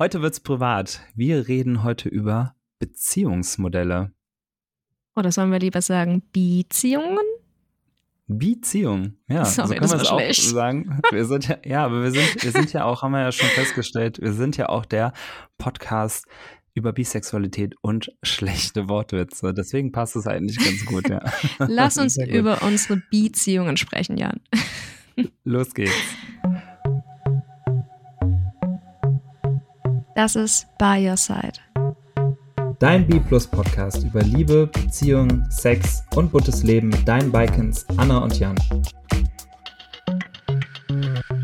Heute wird's privat. Wir reden heute über Beziehungsmodelle. Oder sollen wir lieber sagen Beziehungen? Beziehung, ja, Sorry, so das man es auch schlecht. sagen. Wir sind ja, ja, aber wir sind, wir sind ja auch, haben wir ja schon festgestellt, wir sind ja auch der Podcast über Bisexualität und schlechte Wortwitze. Deswegen passt es eigentlich ganz gut, ja. Lass uns gut. über unsere Beziehungen sprechen, Jan. Los geht's. Das ist By Your Side. Dein B Plus Podcast über Liebe, Beziehungen, Sex und buntes Leben mit deinen Bikens Anna und Jan.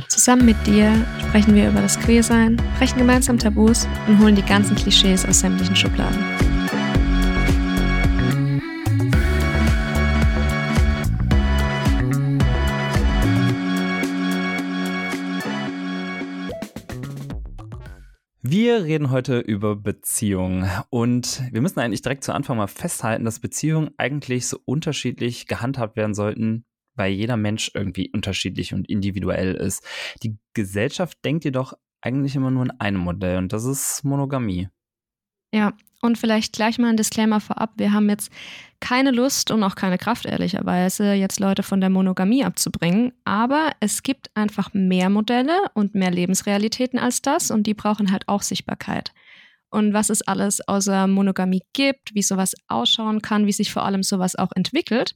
Zusammen mit dir sprechen wir über das Queersein, brechen gemeinsam Tabus und holen die ganzen Klischees aus sämtlichen Schubladen. Wir reden heute über Beziehungen und wir müssen eigentlich direkt zu Anfang mal festhalten, dass Beziehungen eigentlich so unterschiedlich gehandhabt werden sollten, weil jeder Mensch irgendwie unterschiedlich und individuell ist. Die Gesellschaft denkt jedoch eigentlich immer nur in einem Modell und das ist Monogamie. Ja, und vielleicht gleich mal ein Disclaimer vorab. Wir haben jetzt keine Lust und auch keine Kraft, ehrlicherweise, jetzt Leute von der Monogamie abzubringen. Aber es gibt einfach mehr Modelle und mehr Lebensrealitäten als das und die brauchen halt auch Sichtbarkeit. Und was es alles außer Monogamie gibt, wie sowas ausschauen kann, wie sich vor allem sowas auch entwickelt,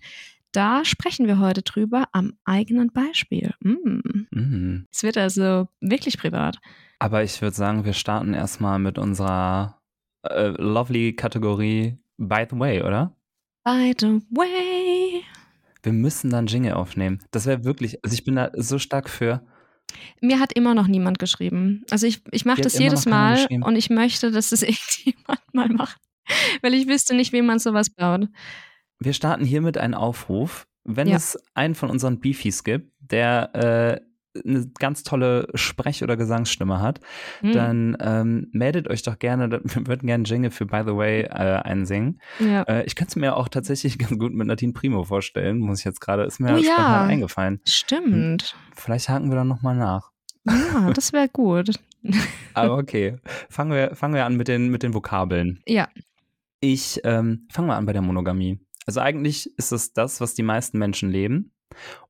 da sprechen wir heute drüber am eigenen Beispiel. Mm. Mhm. Es wird also wirklich privat. Aber ich würde sagen, wir starten erstmal mit unserer äh, lovely Kategorie By the way, oder? By the way. Wir müssen dann Jingle aufnehmen. Das wäre wirklich, also ich bin da so stark für. Mir hat immer noch niemand geschrieben. Also ich, ich mache das jedes Mal und ich möchte, dass das irgendjemand mal macht. Weil ich wüsste nicht, wie man sowas baut. Wir starten hiermit einen Aufruf. Wenn Ja. es einen von unseren Beefies gibt, der äh, eine ganz tolle Sprech- oder Gesangsstimme hat, Hm. dann ähm, meldet euch doch gerne. Wir würden gerne Jingle für By the Way äh, einsingen. ja. Äh, ich könnte es mir auch tatsächlich ganz gut mit Nadine Primo vorstellen, muss ich jetzt gerade, ist mir Oh ja. eingefallen. Stimmt. Vielleicht haken wir dann nochmal nach. Ja, das wäre gut. Aber okay, fangen wir, fangen wir an mit den, mit den Vokabeln. Ja. Ich ähm, fange mal an bei der Monogamie. Also eigentlich ist es das, was die meisten Menschen leben.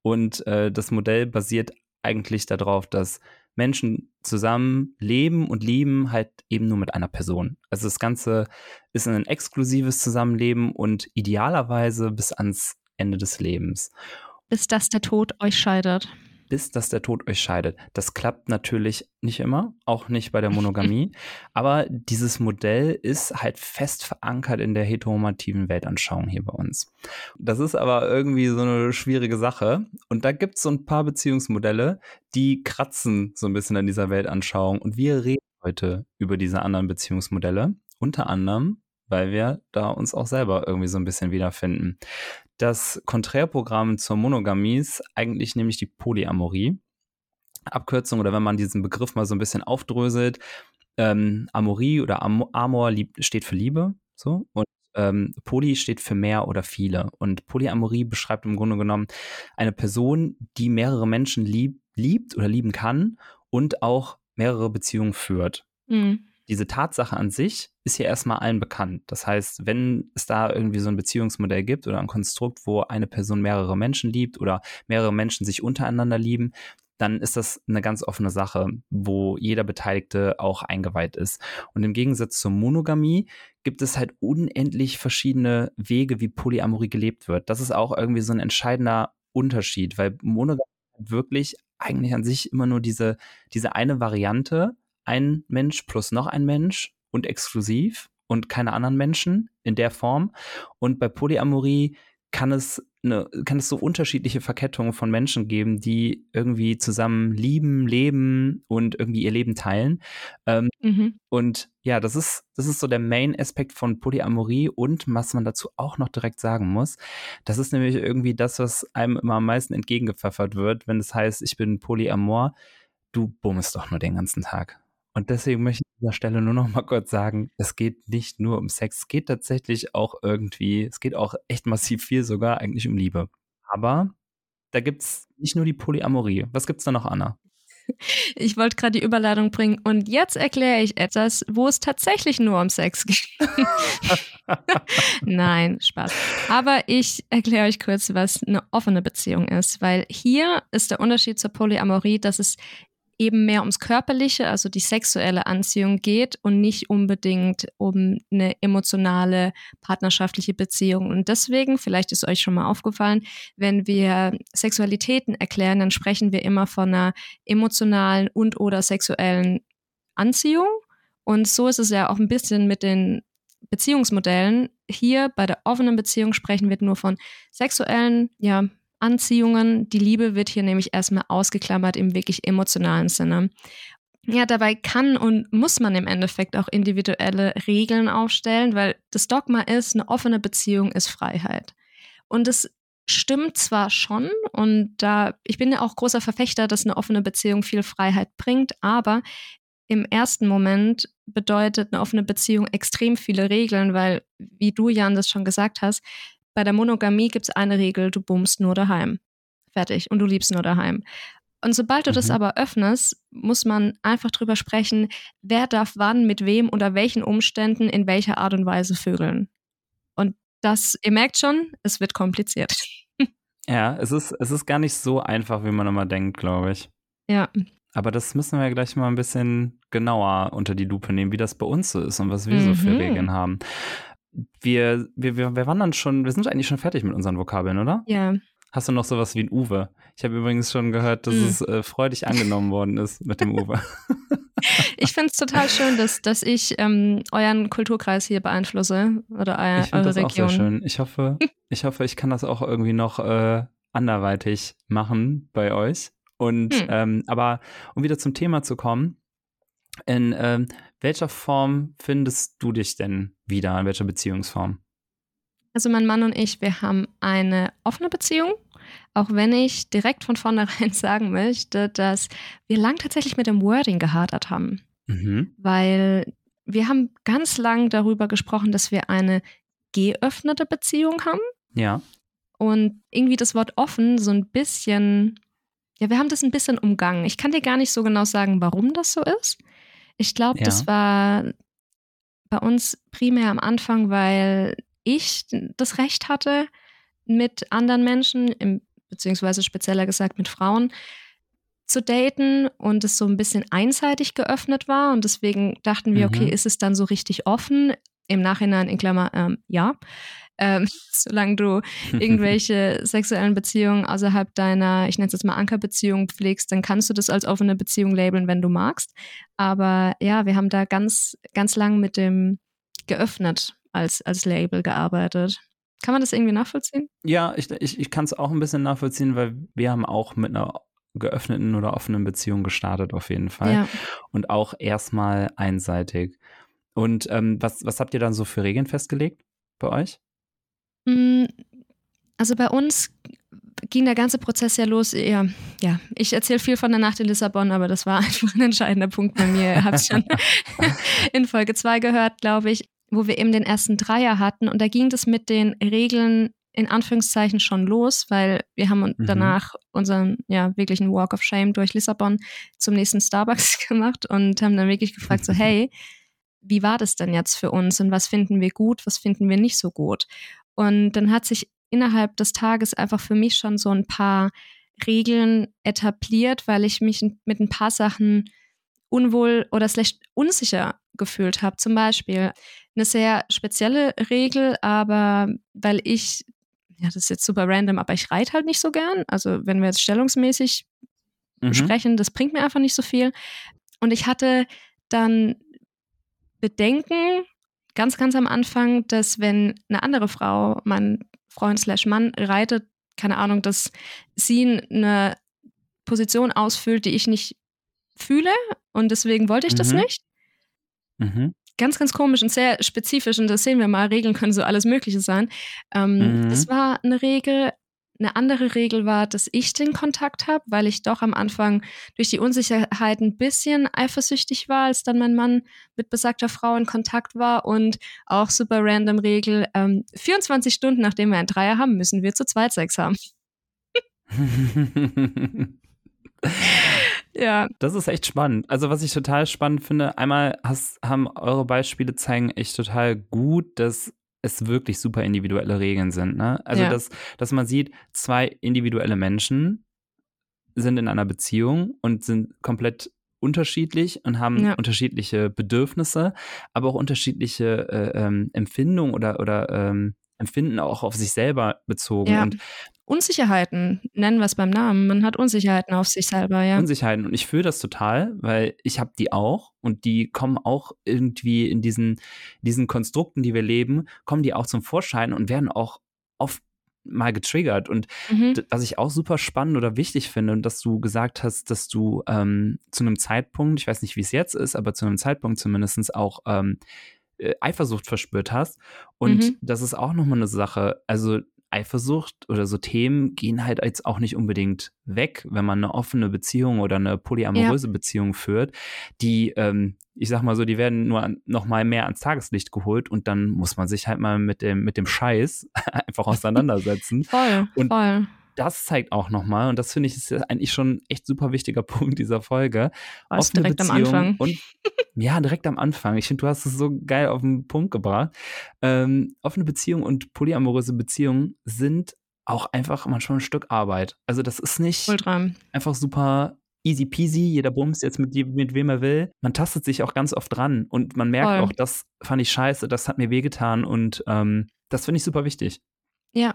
Und äh, das Modell basiert eigentlich darauf, dass Menschen zusammen leben und lieben halt eben nur mit einer Person. Also das Ganze ist ein exklusives Zusammenleben und idealerweise bis ans Ende des Lebens. Bis dass der Tod euch scheidet. Bis dass der Tod euch scheidet. Das klappt natürlich nicht immer, auch nicht bei der Monogamie, aber dieses Modell ist halt fest verankert in der heteronormativen Weltanschauung hier bei uns. Das ist aber irgendwie so eine schwierige Sache und da gibt es so ein paar Beziehungsmodelle, die kratzen so ein bisschen an dieser Weltanschauung und wir reden heute über diese anderen Beziehungsmodelle, unter anderem, weil wir da uns auch selber irgendwie so ein bisschen wiederfinden. Das Konträrprogramm zur Monogamie ist eigentlich nämlich die Polyamorie. Abkürzung oder wenn man diesen Begriff mal so ein bisschen aufdröselt, ähm, Amorie oder Am Amor steht für Liebe, so und ähm, Poly steht für mehr oder viele. Und Polyamorie beschreibt im Grunde genommen eine Person, die mehrere Menschen lieb, liebt oder lieben kann und auch mehrere Beziehungen führt Mhm. Diese Tatsache an sich ist ja erstmal allen bekannt. Das heißt, wenn es da irgendwie so ein Beziehungsmodell gibt oder ein Konstrukt, wo eine Person mehrere Menschen liebt oder mehrere Menschen sich untereinander lieben, dann ist das eine ganz offene Sache, wo jeder Beteiligte auch eingeweiht ist. Und im Gegensatz zur Monogamie gibt es halt unendlich verschiedene Wege, wie Polyamorie gelebt wird. Das ist auch irgendwie so ein entscheidender Unterschied, weil Monogamie wirklich eigentlich an sich immer nur diese, diese eine Variante, ein Mensch plus noch ein Mensch und exklusiv und keine anderen Menschen in der Form. Und bei Polyamorie kann es, eine, kann es so unterschiedliche Verkettungen von Menschen geben, die irgendwie zusammen lieben, leben und irgendwie ihr Leben teilen. Ähm, Mhm. und ja, das ist, das ist so der Main-Aspekt von Polyamorie und was man dazu auch noch direkt sagen muss, das ist nämlich irgendwie das, was einem immer am meisten entgegengepfeffert wird, wenn es heißt, ich bin Polyamor, du bummst doch nur den ganzen Tag. Und deswegen möchte ich an dieser Stelle nur noch mal kurz sagen, es geht nicht nur um Sex, es geht tatsächlich auch irgendwie, es geht auch echt massiv viel sogar eigentlich um Liebe. Aber da gibt es nicht nur die Polyamorie. Was gibt es da noch, Anna? ich wollte gerade die Überladung bringen und jetzt erkläre ich etwas, wo es tatsächlich nur um Sex geht. Nein, Spaß. Aber ich erkläre euch kurz, was eine offene Beziehung ist, weil hier ist der Unterschied zur Polyamorie, dass es eben mehr ums Körperliche, also die sexuelle Anziehung geht und nicht unbedingt um eine emotionale, partnerschaftliche Beziehung. Und deswegen, vielleicht ist euch schon mal aufgefallen, wenn wir Sexualitäten erklären, dann sprechen wir immer von einer emotionalen und oder sexuellen Anziehung. Und so ist es ja auch ein bisschen mit den Beziehungsmodellen. Hier bei der offenen Beziehung sprechen wir nur von sexuellen, ja, Anziehungen. Die Liebe wird hier nämlich erstmal ausgeklammert im wirklich emotionalen Sinne. Ja, dabei kann und muss man im Endeffekt auch individuelle Regeln aufstellen, weil das Dogma ist, eine offene Beziehung ist Freiheit. Und es stimmt zwar schon und da ich bin ja auch großer Verfechter, dass eine offene Beziehung viel Freiheit bringt, aber im ersten Moment bedeutet eine offene Beziehung extrem viele Regeln, weil wie du Jan das schon gesagt hast, bei der Monogamie gibt es eine Regel, du bummst nur daheim. Fertig. Und du liebst nur daheim. Und sobald du mhm. das aber öffnest, muss man einfach drüber sprechen, wer darf wann, mit wem, unter welchen Umständen, in welcher Art und Weise vögeln. Und das, ihr merkt schon, es wird kompliziert. Ja, es ist, es ist gar nicht so einfach, wie man immer denkt, glaube ich. Ja. Aber das müssen wir gleich mal ein bisschen genauer unter die Lupe nehmen, wie das bei uns so ist und was wir mhm. so für mhm. Regeln haben wir, wir, wir, wir wandern schon, wir sind eigentlich schon fertig mit unseren Vokabeln, oder? Ja. Hast du noch sowas wie ein Uwe? Ich habe übrigens schon gehört, dass mm. es äh, freudig angenommen worden ist mit dem Uwe. ich finde es total schön, dass, dass ich ähm, euren Kulturkreis hier beeinflusse oder euer, ich eure das Region. Auch sehr schön. Ich hoffe, ich hoffe, ich kann das auch irgendwie noch äh, anderweitig machen bei euch. Und hm. ähm, aber um wieder zum Thema zu kommen, in ähm, welcher Form findest du dich denn wieder? In welcher Beziehungsform? Also mein Mann und ich, wir haben eine offene Beziehung, auch wenn ich direkt von vornherein sagen möchte, dass wir lang tatsächlich mit dem Wording gehadert haben. Mhm. Weil wir haben ganz lang darüber gesprochen, dass wir eine geöffnete Beziehung haben. Ja. Und irgendwie das Wort offen so ein bisschen, ja, wir haben das ein bisschen umgangen. Ich kann dir gar nicht so genau sagen, warum das so ist. Ich glaube, ja. das war bei uns primär am Anfang, weil ich das Recht hatte, mit anderen Menschen, im, beziehungsweise spezieller gesagt mit Frauen, zu daten und es so ein bisschen einseitig geöffnet war. Und deswegen dachten wir, mhm. okay, ist es dann so richtig offen? Im Nachhinein in Klammer, ähm, ja ähm, solange du irgendwelche sexuellen Beziehungen außerhalb deiner, ich nenne es jetzt mal Ankerbeziehung pflegst, dann kannst du das als offene Beziehung labeln, wenn du magst. Aber ja, wir haben da ganz, ganz lang mit dem geöffnet als, als Label gearbeitet. Kann man das irgendwie nachvollziehen? Ja, ich, ich, ich kann es auch ein bisschen nachvollziehen, weil wir haben auch mit einer geöffneten oder offenen Beziehung gestartet, auf jeden Fall. Ja. Und auch erstmal einseitig. Und ähm, was, was habt ihr dann so für Regeln festgelegt bei euch? Mm, also bei uns ging der ganze Prozess ja los. Ja, ja ich erzähle viel von der Nacht in Lissabon, aber das war einfach ein entscheidender Punkt bei mir. Ihr habt es schon in Folge 2 gehört, glaube ich, wo wir eben den ersten Dreier hatten. Und da ging das mit den Regeln in Anführungszeichen schon los, weil wir haben mhm. danach unseren ja wirklichen Walk of Shame durch Lissabon zum nächsten Starbucks gemacht und haben dann wirklich gefragt so hey, wie war das denn jetzt für uns und was finden wir gut, was finden wir nicht so gut? Und dann hat sich innerhalb des Tages einfach für mich schon so ein paar Regeln etabliert, weil ich mich mit ein paar Sachen unwohl oder schlecht unsicher gefühlt habe. Zum Beispiel eine sehr spezielle Regel, aber weil ich, ja, das ist jetzt super random, aber ich reite halt nicht so gern. Also wenn wir jetzt stellungsmäßig mhm. sprechen, das bringt mir einfach nicht so viel. Und ich hatte dann Bedenken, ganz, ganz am Anfang, dass wenn eine andere Frau, mein Freund slash Mann, reitet, keine Ahnung, dass sie eine Position ausfüllt, die ich nicht fühle und deswegen wollte ich mhm. das nicht. Mhm. Ganz, ganz komisch und sehr spezifisch und das sehen wir mal. Regeln können so alles Mögliche sein. Ähm, mhm. Das war eine Regel, eine andere Regel war, dass ich den Kontakt habe, weil ich doch am Anfang durch die Unsicherheit ein bisschen eifersüchtig war, als dann mein Mann mit besagter Frau in Kontakt war und auch super random Regel, ähm, 24 Stunden nachdem wir ein Dreier haben, müssen wir zu zweit Sex haben. Ja. Das ist echt spannend. Also, was ich total spannend finde, einmal hast, haben eure Beispiele zeigen echt total gut, dass es wirklich super individuelle Regeln sind. Ne? Also, Ja. dass, dass man sieht, zwei individuelle Menschen sind in einer Beziehung und sind komplett unterschiedlich und haben Ja. unterschiedliche Bedürfnisse, aber auch unterschiedliche äh, ähm, Empfindungen oder, oder ähm, Empfinden auch auf sich selber bezogen. Ja. Und Unsicherheiten, nennen wir es beim Namen. Man hat Unsicherheiten auf sich selber, ja. Unsicherheiten. Und ich fühle das total, weil ich habe die auch und die kommen auch irgendwie in diesen, diesen Konstrukten, die wir leben, kommen die auch zum Vorschein und werden auch oft mal getriggert. Und Mhm. was ich auch super spannend oder wichtig finde, und dass du gesagt hast, dass du ähm, zu einem Zeitpunkt, ich weiß nicht, wie es jetzt ist, aber zu einem Zeitpunkt zumindest auch ähm, äh, Eifersucht verspürt hast. Und Mhm. das ist auch nochmal eine Sache. Also Eifersucht oder so Themen gehen halt jetzt auch nicht unbedingt weg, wenn man eine offene Beziehung oder eine polyamoröse Beziehung führt. Die, ähm, ich sag mal so, die werden nur an, noch mal mehr ans Tageslicht geholt und dann muss man sich halt mal mit dem, mit dem Scheiß einfach auseinandersetzen Voll, Und- voll. Das zeigt auch nochmal, und das finde ich ist ja eigentlich schon ein echt super wichtiger Punkt dieser Folge. Was offene direkt am Beziehung Anfang. Und ja, direkt am Anfang. Ich finde, du hast es so geil auf den Punkt gebracht. Ähm, offene Beziehung und polyamoröse Beziehungen sind auch einfach manchmal ein Stück Arbeit. Also das ist nicht Ultra. einfach super easy peasy, jeder bumst jetzt mit, mit wem er will. Man tastet sich auch ganz oft dran und man merkt Voll. auch, das fand ich scheiße, das hat mir wehgetan und ähm, das finde ich super wichtig. Ja.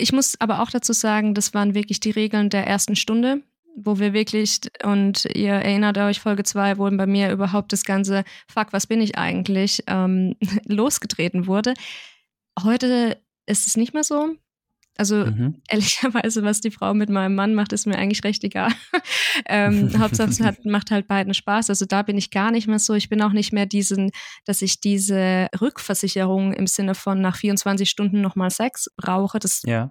Ich muss aber auch dazu sagen, das waren wirklich die Regeln der ersten Stunde, wo wir wirklich, und ihr erinnert euch, Folge 2, wo bei mir überhaupt das ganze Fuck, was bin ich eigentlich, ähm, losgetreten wurde. Heute ist es nicht mehr so. Also Mhm. ehrlicherweise, was die Frau mit meinem Mann macht, ist mir eigentlich recht egal. ähm, Hauptsache, es hat, macht halt beiden Spaß. Also da bin ich gar nicht mehr so. Ich bin auch nicht mehr diesen, dass ich diese Rückversicherung im Sinne von nach 24 Stunden nochmal Sex brauche. Das Ja.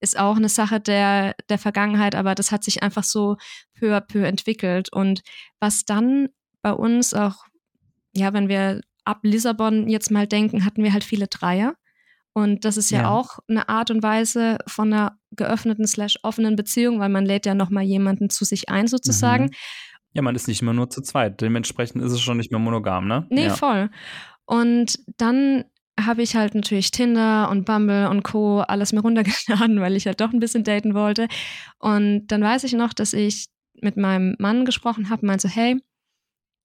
ist auch eine Sache der, der Vergangenheit, aber das hat sich einfach so peu à peu entwickelt. Und was dann bei uns auch, ja, wenn wir ab Lissabon jetzt mal denken, hatten wir halt viele Dreier. Und das ist ja, Ja. auch eine Art und Weise von einer geöffneten slash offenen Beziehung, weil man lädt ja nochmal jemanden zu sich ein sozusagen. Mhm. Ja, man ist nicht immer nur zu zweit. Dementsprechend ist es schon nicht mehr monogam, ne? Nee, ja. voll. Und dann habe ich halt natürlich Tinder und Bumble und Co. alles mir runtergeladen, weil ich halt doch ein bisschen daten wollte. Und dann weiß ich noch, dass ich mit meinem Mann gesprochen habe, meinte, hey,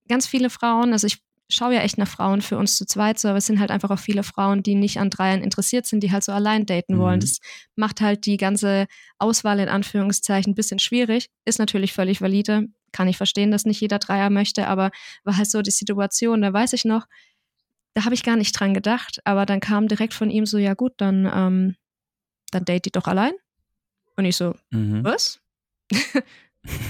ganz viele Frauen, also ich schaue ja echt nach Frauen für uns zu zweit so, aber es sind halt einfach auch viele Frauen, die nicht an Dreiern interessiert sind, die halt so allein daten wollen. Mhm. Das macht halt die ganze Auswahl in Anführungszeichen ein bisschen schwierig. Ist natürlich völlig valide. Kann ich verstehen, dass nicht jeder Dreier möchte, aber war halt so die Situation. Da weiß ich noch, da habe ich gar nicht dran gedacht, aber dann kam direkt von ihm so, ja gut, dann, ähm, dann date die doch allein. Und ich so, Mhm. was?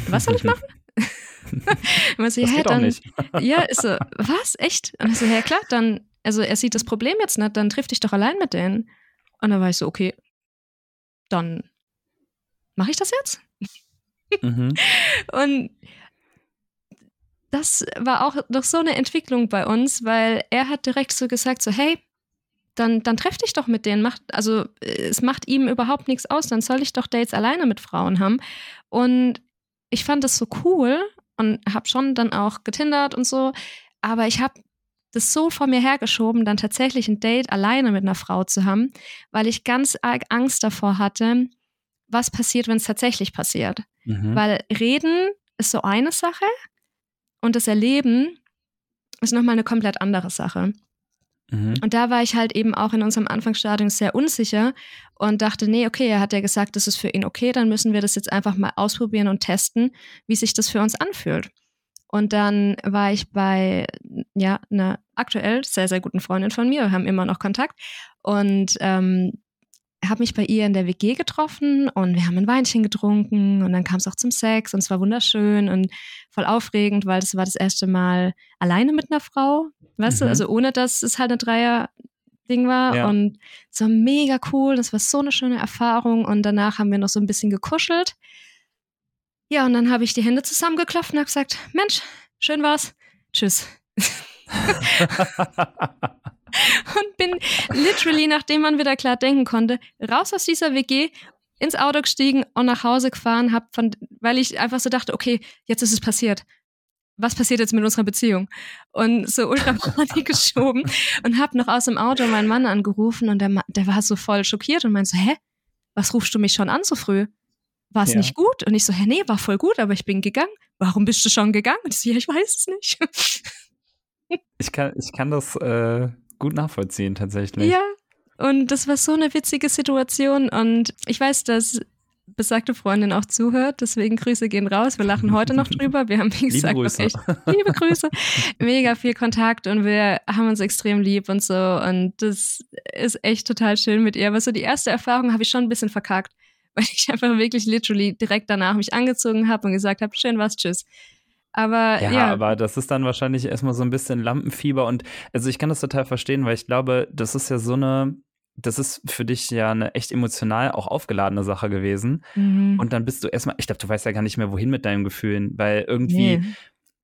was soll ich machen? Und er so, Das ja, geht dann, nicht. ja, ist so, was? Echt? Und ich so, ja klar, dann, also er sieht das Problem jetzt nicht, dann triff dich doch allein mit denen. Und dann war ich so, okay, dann mache ich das jetzt? Mhm. Und das war auch noch so eine Entwicklung bei uns, weil er hat direkt so gesagt, so, hey, dann, dann treff dich doch mit denen. Macht, also äh, es macht ihm überhaupt nichts aus, dann soll ich doch Dates alleine mit Frauen haben. Und ich fand das so cool und habe schon dann auch getindert und so, aber ich habe das so vor mir hergeschoben, dann tatsächlich ein Date alleine mit einer Frau zu haben, weil ich ganz arg Angst davor hatte, was passiert, wenn es tatsächlich passiert. Mhm. Weil reden ist so eine Sache und das Erleben ist nochmal eine komplett andere Sache. Mhm. Und da war ich halt eben auch in unserem Anfangsstadium sehr unsicher und dachte, nee, okay, er hat ja gesagt, das ist für ihn okay, dann müssen wir das jetzt einfach mal ausprobieren und testen, wie sich das für uns anfühlt. Und dann war ich bei ja, einer aktuell sehr, sehr guten Freundin von mir, wir haben immer noch Kontakt und ähm, habe mich bei ihr in der WG getroffen und wir haben ein Weinchen getrunken und dann kam es auch zum Sex und es war wunderschön und voll aufregend, weil das war das erste Mal alleine mit einer Frau, weißt du, Mhm. also ohne dass es halt ein Dreier-Ding war Ja. und es war mega cool, das war so eine schöne Erfahrung und danach haben wir noch so ein bisschen gekuschelt. Ja, und dann habe ich die Hände zusammengeklopft und habe gesagt, Mensch, schön war's, tschüss. und bin literally, nachdem man wieder klar denken konnte, raus aus dieser WG ins Auto gestiegen und nach Hause gefahren, hab von, weil ich einfach so dachte, okay, jetzt ist es passiert. Was passiert jetzt mit unserer Beziehung? Und so ultra Panik geschoben und hab noch aus dem Auto meinen Mann angerufen und der, der war so voll schockiert und meinte so, hä, was rufst du mich schon an so früh? War es ja. nicht gut? Und ich so, hä, nee, war voll gut, aber ich bin gegangen. Warum bist du schon gegangen? Und ich so, ja, ich weiß es nicht. Ich kann, ich kann das äh, gut nachvollziehen, tatsächlich. Ja, und das war so eine witzige Situation. Und ich weiß, dass besagte Freundin auch zuhört. Deswegen Grüße gehen raus. Wir lachen heute noch drüber. Wir haben, wie gesagt, liebe Grüße. Echt, liebe Grüße. Mega viel Kontakt und wir haben uns extrem lieb und so. Und das ist echt total schön mit ihr. Aber so die erste Erfahrung habe ich schon ein bisschen verkackt, weil ich einfach wirklich literally direkt danach mich angezogen habe und gesagt habe, schön was, tschüss. Aber ja, ja, aber das ist dann wahrscheinlich erstmal so ein bisschen Lampenfieber und also ich kann das total verstehen, weil ich glaube, das ist ja so eine das ist für dich ja eine echt emotional auch aufgeladene Sache gewesen. Mhm. Und dann bist du erstmal, ich glaube, du weißt ja gar nicht mehr, wohin mit deinen Gefühlen, weil irgendwie nee.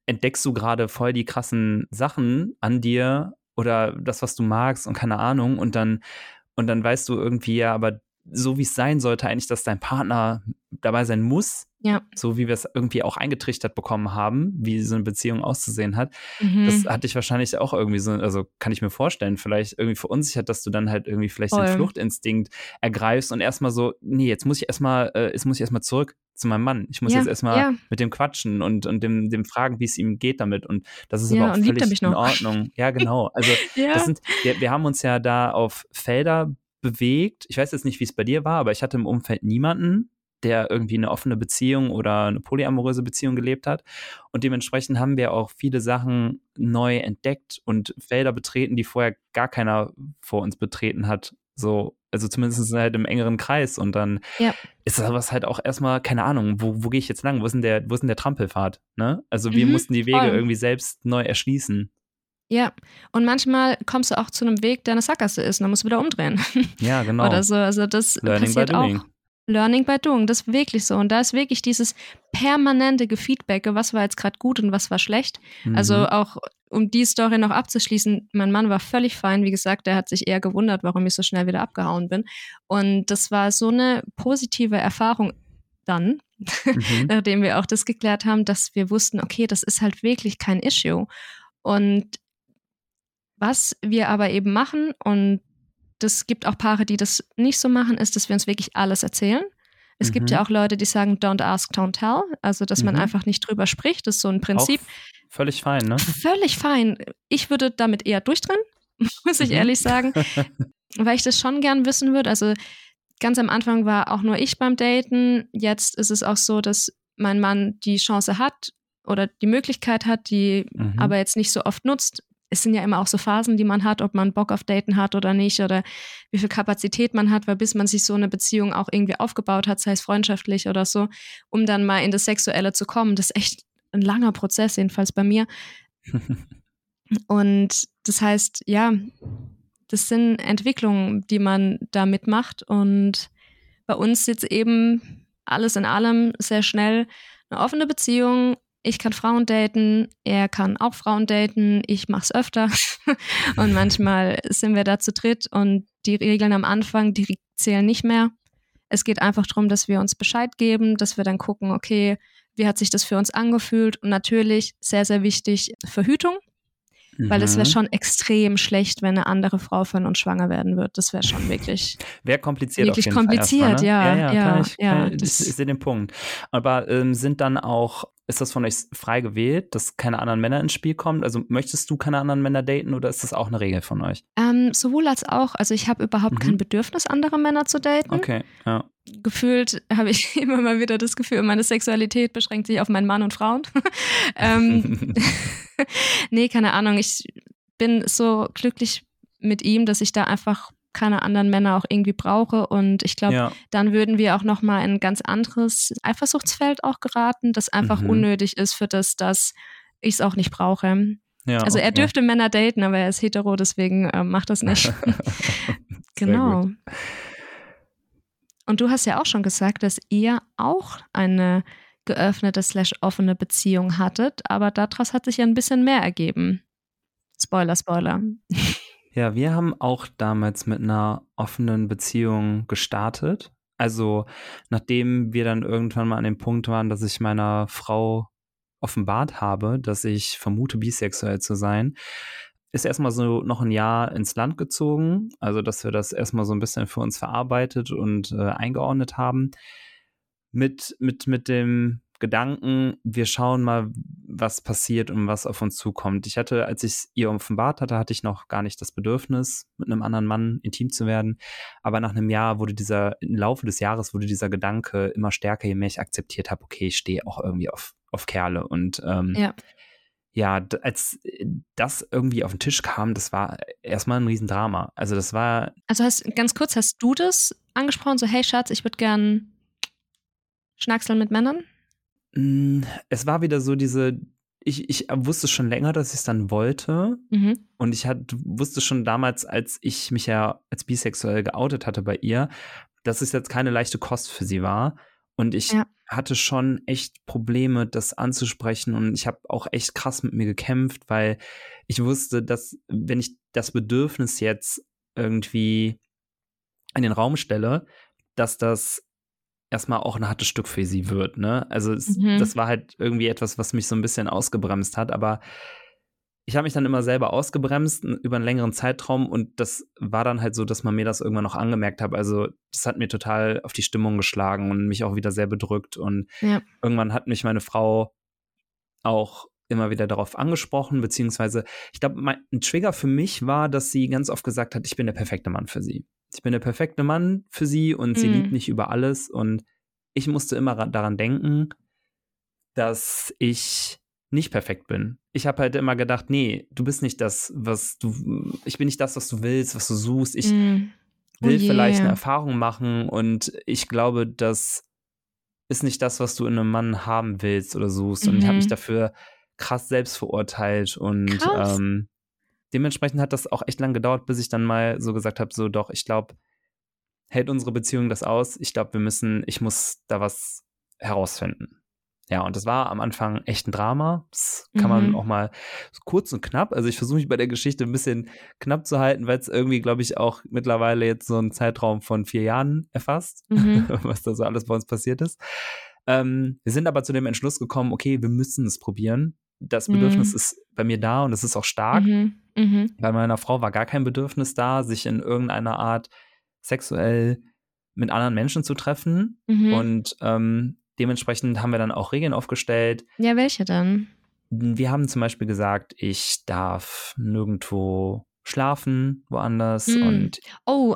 entdeckst du gerade voll die krassen Sachen an dir oder das, was du magst und keine Ahnung. Und dann, und dann weißt du irgendwie, ja, aber so wie es sein sollte, eigentlich, dass dein Partner dabei sein muss, ja. So wie wir es irgendwie auch eingetrichtert bekommen haben, wie so eine Beziehung auszusehen hat. Mhm. Das hatte ich wahrscheinlich auch irgendwie so, also kann ich mir vorstellen, vielleicht irgendwie verunsichert, dass du dann halt irgendwie vielleicht Voll. den Fluchtinstinkt ergreifst und erstmal so, nee, jetzt muss ich erstmal, äh, jetzt muss ich erstmal zurück zu meinem Mann. Ich muss ja, jetzt erstmal ja. mit dem quatschen und, und dem, dem fragen, wie es ihm geht damit. Und das ist ja, aber auch völlig in Ordnung. Ja, genau. Also das sind, wir, wir haben uns ja da auf Felder bewegt. Ich weiß jetzt nicht, wie es bei dir war, aber ich hatte im Umfeld niemanden, der irgendwie eine offene Beziehung oder eine polyamoröse Beziehung gelebt hat. Und dementsprechend haben wir auch viele Sachen neu entdeckt und Felder betreten, die vorher gar keiner vor uns betreten hat. So, also zumindest halt im engeren Kreis. Und dann ja. ist das halt auch erstmal, keine Ahnung, wo, wo gehe ich jetzt lang? Wo ist denn der, wo ist denn der Trampelpfad? Ne? Also wir mhm, mussten die Wege voll. irgendwie selbst neu erschließen. Ja, und manchmal kommst du auch zu einem Weg, der eine Sackgasse ist, und dann musst du wieder umdrehen. Ja, genau. Oder so. Also das Learning passiert auch. Learning by Doing, das ist wirklich so. Und da ist wirklich dieses permanente Gefeedbacke, was war jetzt gerade gut und was war schlecht. Mhm. Also auch, um die Story noch abzuschließen, mein Mann war völlig fein. Wie gesagt, er hat sich eher gewundert, warum ich so schnell wieder abgehauen bin. Und das war so eine positive Erfahrung dann, mhm. nachdem wir auch das geklärt haben, dass wir wussten, okay, das ist halt wirklich kein Issue. Und was wir aber eben machen, und das gibt auch Paare, die das nicht so machen, ist, dass wir uns wirklich alles erzählen. Es mhm. gibt ja auch Leute, die sagen, don't ask, don't tell. Also, dass mhm. man einfach nicht drüber spricht. Das ist so ein Prinzip. Auch völlig fein, ne? Völlig fein. Ich würde damit eher durchdrehen, muss ich mhm. ehrlich sagen, weil ich das schon gern wissen würde. Also, ganz am Anfang war auch nur ich beim Daten. Jetzt ist es auch so, dass mein Mann die Chance hat oder die Möglichkeit hat, die mhm. aber jetzt nicht so oft nutzt, es sind ja immer auch so Phasen, die man hat, ob man Bock auf Daten hat oder nicht oder wie viel Kapazität man hat, weil bis man sich so eine Beziehung auch irgendwie aufgebaut hat, sei es freundschaftlich oder so, um dann mal in das Sexuelle zu kommen, das ist echt ein langer Prozess, jedenfalls bei mir. Und das heißt, ja, das sind Entwicklungen, die man da mitmacht und bei uns jetzt eben alles in allem sehr schnell eine offene Beziehung, ich kann Frauen daten, er kann auch Frauen daten, ich mache es öfter. und manchmal sind wir da zu dritt und die Regeln am Anfang, die zählen nicht mehr. Es geht einfach darum, dass wir uns Bescheid geben, dass wir dann gucken, okay, wie hat sich das für uns angefühlt? Und natürlich, sehr, sehr wichtig, Verhütung. Weil es wäre mhm. schon extrem schlecht, wenn eine andere Frau von uns schwanger werden wird. Das wäre schon wirklich. Wäre kompliziert. Wirklich kompliziert, mal, ne? ja. Ja, ja, ja, ich, ja, ich, ich sehe den Punkt. Aber ähm, sind dann auch, ist das von euch frei gewählt, dass keine anderen Männer ins Spiel kommen? Also möchtest du keine anderen Männer daten oder ist das auch eine Regel von euch? Ähm, sowohl als auch. Also ich habe überhaupt mhm. kein Bedürfnis, andere Männer zu daten. Okay, ja gefühlt habe ich immer mal wieder das Gefühl, meine Sexualität beschränkt sich auf meinen Mann und Frauen. ähm, nee, keine Ahnung. Ich bin so glücklich mit ihm, dass ich da einfach keine anderen Männer auch irgendwie brauche und ich glaube, ja. dann würden wir auch noch mal in ein ganz anderes Eifersuchtsfeld auch geraten, das einfach mhm. unnötig ist für das, dass ich es auch nicht brauche. Ja, also okay. er dürfte Männer daten, aber er ist hetero, deswegen äh, macht das nicht. genau. Und du hast ja auch schon gesagt, dass ihr auch eine geöffnete slash offene Beziehung hattet, aber daraus hat sich ja ein bisschen mehr ergeben. Spoiler, Spoiler. Ja, wir haben auch damals mit einer offenen Beziehung gestartet. Also, nachdem wir dann irgendwann mal an dem Punkt waren, dass ich meiner Frau offenbart habe, dass ich vermute, bisexuell zu sein, ist erstmal so noch ein Jahr ins Land gezogen. Also, dass wir das erstmal so ein bisschen für uns verarbeitet und äh, eingeordnet haben. Mit, mit, mit dem Gedanken, wir schauen mal, was passiert und was auf uns zukommt. Ich hatte, als ich es ihr offenbart hatte, hatte ich noch gar nicht das Bedürfnis, mit einem anderen Mann intim zu werden. Aber nach einem Jahr wurde dieser, im Laufe des Jahres wurde dieser Gedanke immer stärker, je mehr ich akzeptiert habe, okay, ich stehe auch irgendwie auf, auf Kerle. Und ähm, ja. ja, als das irgendwie auf den Tisch kam, das war erstmal ein Riesendrama. Also das war. Also hast ganz kurz, hast du das angesprochen, so, hey Schatz, ich würde gern schnackseln mit Männern? Hm, es war wieder so diese, ich, ich wusste schon länger, dass ich es dann wollte. Mhm. Und ich hat, wusste schon damals, als ich mich ja als bisexuell geoutet hatte bei ihr, dass es jetzt keine leichte Kost für sie war. Und ich ja. hatte schon echt Probleme, das anzusprechen. Und ich habe auch echt krass mit mir gekämpft, weil ich wusste, dass wenn ich das Bedürfnis jetzt irgendwie in den Raum stelle, dass das erstmal auch ein hartes Stück für sie wird. Ne? Also es, mhm. das war halt irgendwie etwas, was mich so ein bisschen ausgebremst hat. Aber ich habe mich dann immer selber ausgebremst über einen längeren Zeitraum und das war dann halt so, dass man mir das irgendwann noch angemerkt hat. Also das hat mir total auf die Stimmung geschlagen und mich auch wieder sehr bedrückt. Und ja. irgendwann hat mich meine Frau auch immer wieder darauf angesprochen, beziehungsweise ich glaube, ein Trigger für mich war, dass sie ganz oft gesagt hat, ich bin der perfekte Mann für sie ich bin der perfekte Mann für sie und mhm. sie liebt mhm. mich über alles. Und ich musste immer daran denken, dass ich nicht perfekt bin. Ich habe halt immer gedacht, nee, du bist nicht das, was du, ich bin nicht das, was du willst, was du suchst. Ich mm. will oh yeah. vielleicht eine Erfahrung machen und ich glaube, das ist nicht das, was du in einem Mann haben willst oder suchst. Mhm. Und ich habe mich mhm. dafür krass selbst verurteilt und ähm, dementsprechend hat das auch echt lang gedauert, bis ich dann mal so gesagt habe, so doch, ich glaube, hält unsere Beziehung das aus? Ich glaube, wir müssen, ich muss da was herausfinden. Ja, und das war am Anfang echt ein Drama. Das kann mhm. man auch mal kurz und knapp. Also ich versuche mich bei der Geschichte ein bisschen knapp zu halten, weil es irgendwie, glaube ich, auch mittlerweile jetzt so einen Zeitraum von vier Jahren erfasst, mhm. was da so alles bei uns passiert ist. Ähm, wir sind aber zu dem Entschluss gekommen, okay, wir müssen es probieren das Bedürfnis mhm. ist bei mir da und es ist auch stark. Mhm. Mhm. Bei meiner Frau war gar kein Bedürfnis da, sich in irgendeiner Art sexuell mit anderen Menschen zu treffen. Mhm. Und ähm, dementsprechend haben wir dann auch Regeln aufgestellt. Ja, welche dann? Wir haben zum Beispiel gesagt, ich darf nirgendwo schlafen, woanders. Mhm. Und oh,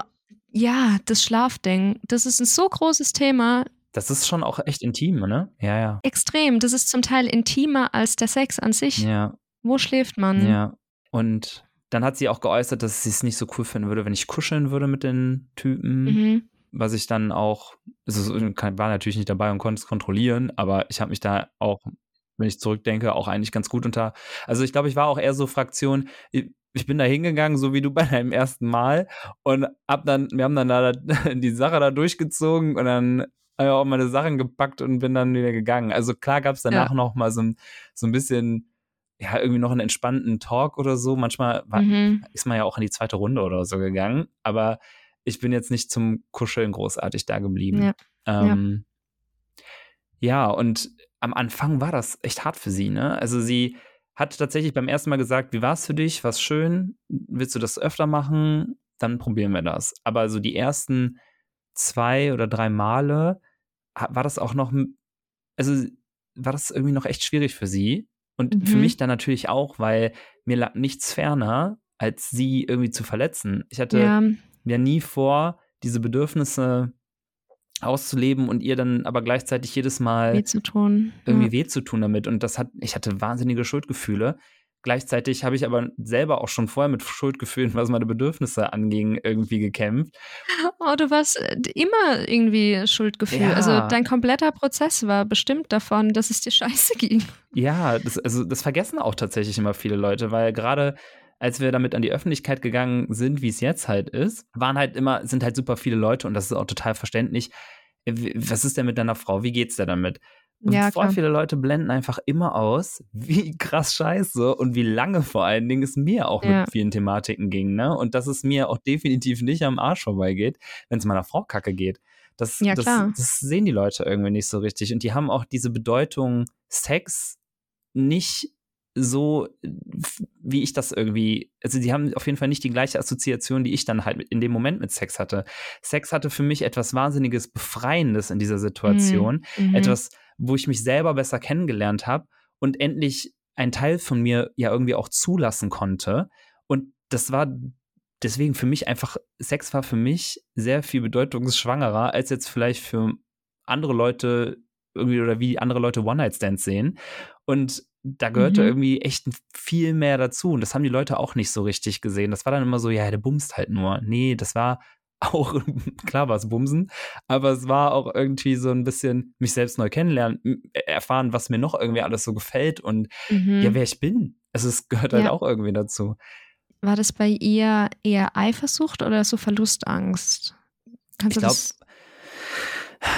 ja, das Schlafding. Das ist ein so großes Thema. Das ist schon auch echt intim, ne? Ja, ja. Extrem. Das ist zum Teil intimer als der Sex an sich. Ja. Wo schläft man? Ja. Und dann hat sie auch geäußert, dass sie es nicht so cool finden würde, wenn ich kuscheln würde mit den Typen. Mhm. Was ich dann auch, also war natürlich nicht dabei und konnte es kontrollieren, aber ich habe mich da auch, wenn ich zurückdenke, auch eigentlich ganz gut unter. Also ich glaube, ich war auch eher so Fraktion, ich bin da hingegangen, so wie du bei deinem ersten Mal und hab dann, wir haben dann da die Sache da durchgezogen und dann habe auch meine Sachen gepackt und bin dann wieder gegangen. Also klar gab es danach ja. noch mal so ein, so ein bisschen, ja, irgendwie noch einen entspannten Talk oder so. Manchmal war, mhm. ist man ja auch in die zweite Runde oder so gegangen, aber ich bin jetzt nicht zum Kuscheln großartig da geblieben. Ja, ähm, ja. ja und am Anfang war das echt hart für sie, ne? Also sie hat tatsächlich beim ersten Mal gesagt, wie war es für dich? Was schön? Willst du das öfter machen? Dann probieren wir das. Aber so die ersten zwei oder drei Male war das auch noch, also war das irgendwie noch echt schwierig für sie. Und mhm. für mich dann natürlich auch, weil mir lag nichts ferner, als sie irgendwie zu verletzen. Ich hatte ja. mir nie vor, diese Bedürfnisse auszuleben und ihr dann aber gleichzeitig jedes Mal weh zu tun. irgendwie ja. weh zu tun damit. Und das hat, ich hatte wahnsinnige Schuldgefühle. Gleichzeitig habe ich aber selber auch schon vorher mit Schuldgefühlen, was meine Bedürfnisse anging, irgendwie gekämpft. Oh, du warst äh, immer irgendwie Schuldgefühl. Ja. Also dein kompletter Prozess war bestimmt davon, dass es dir scheiße ging. Ja, das, also das vergessen auch tatsächlich immer viele Leute, weil gerade als wir damit an die Öffentlichkeit gegangen sind, wie es jetzt halt ist, waren halt immer, sind halt super viele Leute und das ist auch total verständlich. Äh, was ist denn mit deiner Frau? Wie geht's dir damit? Und ja, voll klar. viele Leute blenden einfach immer aus, wie krass scheiße und wie lange vor allen Dingen es mir auch ja. mit vielen Thematiken ging, ne? Und dass es mir auch definitiv nicht am Arsch vorbeigeht, wenn es meiner Frau kacke geht. Das, Ja, das, das sehen die Leute irgendwie nicht so richtig. Und die haben auch diese Bedeutung Sex nicht so, wie ich das irgendwie, also die haben auf jeden Fall nicht die gleiche Assoziation, die ich dann halt in dem Moment mit Sex hatte. Sex hatte für mich etwas wahnsinniges Befreiendes in dieser Situation, Mhm. etwas, wo ich mich selber besser kennengelernt habe und endlich ein Teil von mir ja irgendwie auch zulassen konnte. Und das war deswegen für mich einfach, Sex war für mich sehr viel bedeutungsschwangerer, als jetzt vielleicht für andere Leute irgendwie oder wie andere Leute One-Night-Stands sehen. Und da gehörte Mhm. irgendwie echt viel mehr dazu. Und das haben die Leute auch nicht so richtig gesehen. Das war dann immer so, ja, der bumst halt nur. Nee, das war auch, klar war es Bumsen, aber es war auch irgendwie so ein bisschen mich selbst neu kennenlernen, m- erfahren, was mir noch irgendwie alles so gefällt und Mhm. ja, wer ich bin. Also es gehört halt Ja. auch irgendwie dazu. War das bei ihr eher Eifersucht oder so Verlustangst? Kannst Ich glaube,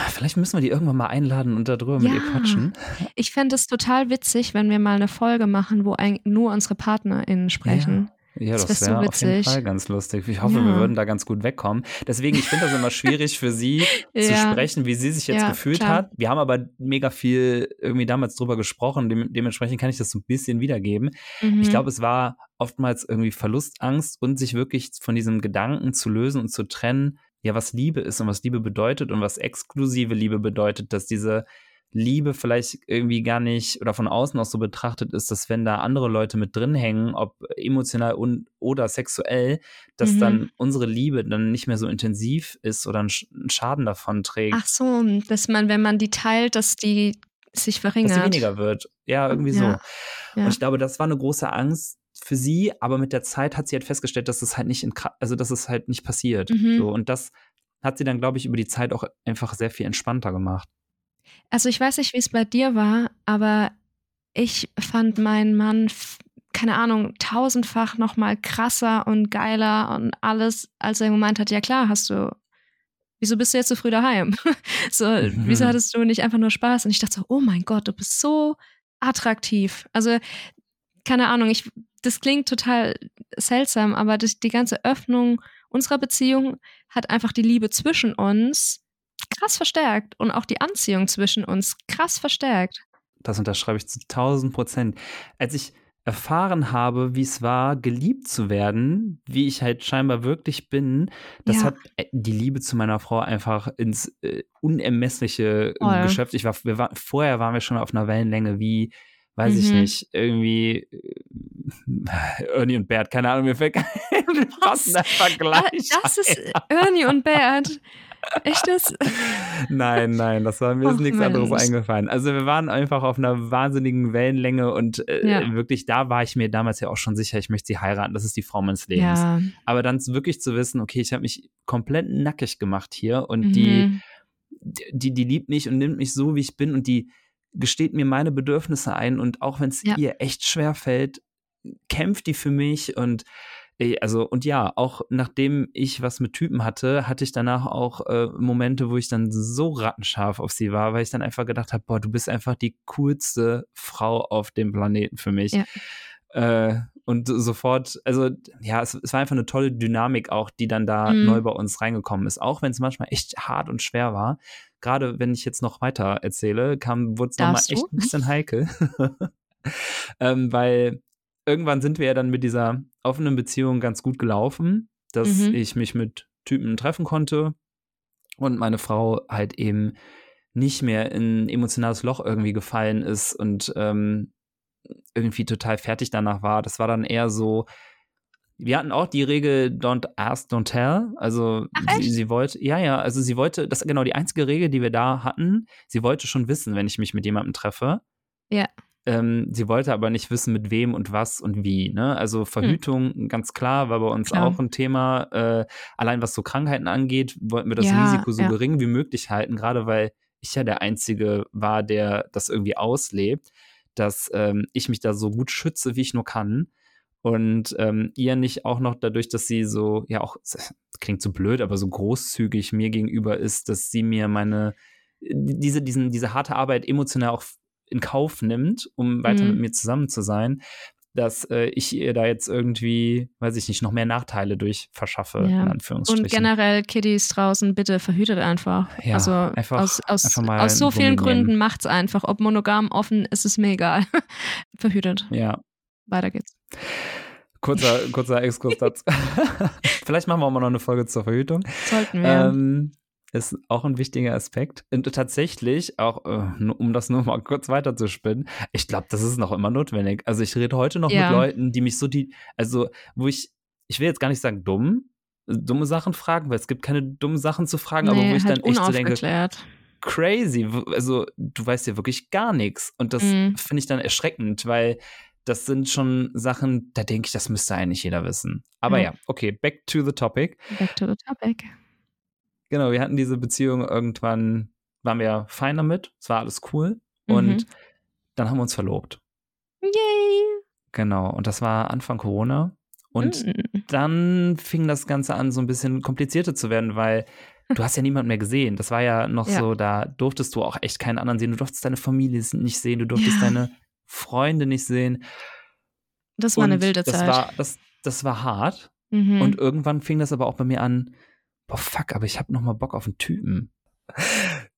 vielleicht müssen wir die irgendwann mal einladen und darüber mit ihr Ja. quatschen. Ich fände es total witzig, wenn wir mal eine Folge machen, wo nur unsere PartnerInnen sprechen. Ja, Das das wär so wäre auf jeden. Fall ganz lustig. Ich hoffe, Ja. wir würden da ganz gut wegkommen. Deswegen, ich finde das immer schwierig für sie zu Ja. sprechen, wie sie sich jetzt Ja, gefühlt klar. hat. Wir haben aber mega viel irgendwie damals drüber gesprochen. Dem, dementsprechend kann ich das so ein bisschen wiedergeben. Mhm. Ich glaube, es war oftmals irgendwie Verlustangst und sich wirklich von diesem Gedanken zu lösen und zu trennen, ja, was Liebe ist und was Liebe bedeutet und was exklusive Liebe bedeutet, dass diese Liebe vielleicht irgendwie gar nicht oder von außen auch so betrachtet ist, dass wenn da andere Leute mit drin hängen, ob emotional und oder sexuell, dass Mhm. dann unsere Liebe dann nicht mehr so intensiv ist oder einen Sch- einen Schaden davon trägt, Ach so, dass man, wenn man die teilt, dass die sich dass verringert. sie weniger wird. Ja, irgendwie so. Ja, ja. Und ich glaube, das war eine große Angst für sie, aber mit der Zeit hat sie halt festgestellt, dass es halt nicht in, also dass es halt nicht passiert. Mhm. So, und das hat sie dann, glaube ich, über die Zeit auch einfach sehr viel entspannter gemacht. Also ich weiß nicht, wie es bei dir war, aber ich fand meinen Mann, keine Ahnung, tausendfach noch mal krasser und geiler und alles, als er gemeint hat, ja klar, hast du, wieso bist du jetzt so früh daheim? so, Mhm. wieso hattest du nicht einfach nur Spaß? Und ich dachte so, oh mein Gott, du bist so attraktiv. Also, keine Ahnung, ich, das klingt total seltsam, aber das, die ganze Öffnung unserer Beziehung hat einfach die Liebe zwischen uns krass verstärkt und auch die Anziehung zwischen uns krass verstärkt. Das unterschreibe ich zu 1000 Prozent. Als ich erfahren habe, wie es war, geliebt zu werden, wie ich halt scheinbar wirklich bin, das Ja. hat äh, die Liebe zu meiner Frau einfach ins äh, Unermessliche äh, Voll. geschöpft. Ich war, wir war, vorher waren wir schon auf einer Wellenlänge wie, weiß ich Mhm. nicht, irgendwie äh, Ernie und Bert, keine Ahnung, mir fällt kein passender Vergleich. Ah, Das ist. Ernie und Bert. Echt das? Nein, nein, das war mir ist Ach, nichts anderes Mensch. eingefallen. Also wir waren einfach auf einer wahnsinnigen Wellenlänge und äh, Ja. wirklich, da war ich mir damals ja auch schon sicher, ich möchte sie heiraten, das ist die Frau meines Lebens. Ja. Aber dann wirklich zu wissen, okay, ich habe mich komplett nackig gemacht hier und die, Mhm. die, die liebt mich und nimmt mich so, wie ich bin und die gesteht mir meine Bedürfnisse ein und auch wenn es Ja. ihr echt schwer fällt, kämpft die für mich und also und ja, auch nachdem ich was mit Typen hatte, hatte ich danach auch äh, Momente, wo ich dann so rattenscharf auf sie war, weil ich dann einfach gedacht habe, boah, du bist einfach die coolste Frau auf dem Planeten für mich. Ja. Äh, und sofort, also ja, es, es war einfach eine tolle Dynamik auch, die dann da Mhm. neu bei uns reingekommen ist, auch wenn es manchmal echt hart und schwer war. Gerade wenn ich jetzt noch weiter erzähle, kam, wurde es nochmal echt ein bisschen heikel. ähm, weil irgendwann sind wir ja dann mit dieser offenen Beziehung ganz gut gelaufen, dass Mhm. ich mich mit Typen treffen konnte und meine Frau halt eben nicht mehr in ein emotionales Loch irgendwie gefallen ist und ähm, irgendwie total fertig danach war. Das war dann eher so, wir hatten auch die Regel Don't ask, don't tell. Also Ach, sie, sie wollte, ja, ja, also sie wollte, das ist genau die einzige Regel, die wir da hatten. Sie wollte schon wissen, wenn ich mich mit jemandem treffe. Ja. Ähm, sie wollte aber nicht wissen, mit wem und was und wie. Ne? Also Verhütung, ganz klar, war bei uns Hm. Klar. auch ein Thema. Äh, allein was so Krankheiten angeht, wollten wir das Ja, Risiko so ja. gering wie möglich halten, gerade weil ich ja der Einzige war, der das irgendwie auslebt, dass ähm, ich mich da so gut schütze, wie ich nur kann. Und ähm, ihr nicht auch noch dadurch, dass sie so, ja auch, klingt so blöd, aber so großzügig mir gegenüber ist, dass sie mir meine, diese, diesen, diese harte Arbeit emotional auch in Kauf nimmt, um weiter Mhm. mit mir zusammen zu sein, dass äh, ich ihr da jetzt irgendwie, weiß ich nicht, noch mehr Nachteile durch verschaffe, Ja. in Anführungsstrichen. Und generell Kiddies draußen, bitte verhütet einfach. Ja, also einfach- aus, aus, einfach mal aus so vielen nehmen. Gründen macht's einfach. Ob monogam, offen, ist es mir egal. verhütet. ja, Weiter geht's. kurzer, kurzer Exkurs dazu. Vielleicht machen wir auch mal noch eine Folge zur Verhütung. Sollten wir. Ähm, ist auch ein wichtiger Aspekt. Und tatsächlich, auch äh, um das nur mal kurz weiter zu spinnen, ich glaube, das ist noch immer notwendig. Also ich rede heute noch Ja. mit Leuten, die mich so die, also wo ich, ich will jetzt gar nicht sagen dumm, äh, dumme Sachen fragen, weil es gibt keine dummen Sachen zu fragen, aber wo nee, ich halt dann echt so denke, crazy, also du weißt ja wirklich gar nichts. Und das Mhm. finde ich dann erschreckend, weil das sind schon Sachen, da denke ich, das müsste eigentlich jeder wissen. Aber Ja. ja, okay, back to the topic. Back to the topic. Genau, wir hatten diese Beziehung irgendwann, waren wir fein damit, es war alles cool. Mhm. Und dann haben wir uns verlobt. Yay! Genau, und das war Anfang Corona. Und Mm. dann fing das Ganze an, so ein bisschen komplizierter zu werden, weil du hast ja niemanden mehr gesehen. Das war ja noch Ja. so, da durftest du auch echt keinen anderen sehen. Du durftest deine Familie nicht sehen, du durftest Ja. deine Freunde nicht sehen. Das war eine Und wilde das Zeit. War, das, das war hart. mhm. Und irgendwann fing das aber auch bei mir an, boah, fuck, aber ich habe noch mal Bock auf einen Typen.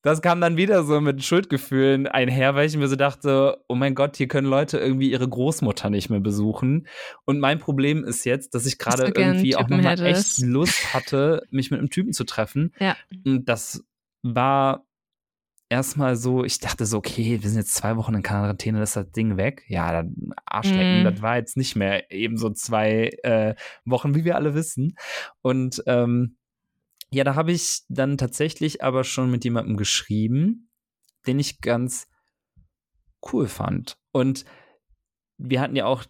Das kam dann wieder so mit Schuldgefühlen einher, weil ich mir so dachte, oh mein Gott, hier können Leute irgendwie ihre Großmutter nicht mehr besuchen. Und mein Problem ist jetzt, dass ich gerade irgendwie auch noch mal echt. Lust hatte, mich mit einem Typen zu treffen. Ja. Und das war erstmal so, ich dachte so, okay, wir sind jetzt zwei Wochen in Quarantäne, das ist das Ding weg. Ja, dann Arschlecken, Mhm. das war jetzt nicht mehr eben so zwei äh, Wochen, wie wir alle wissen. Und ähm, ja, da habe ich dann tatsächlich aber schon mit jemandem geschrieben, den ich ganz cool fand. Und wir hatten ja auch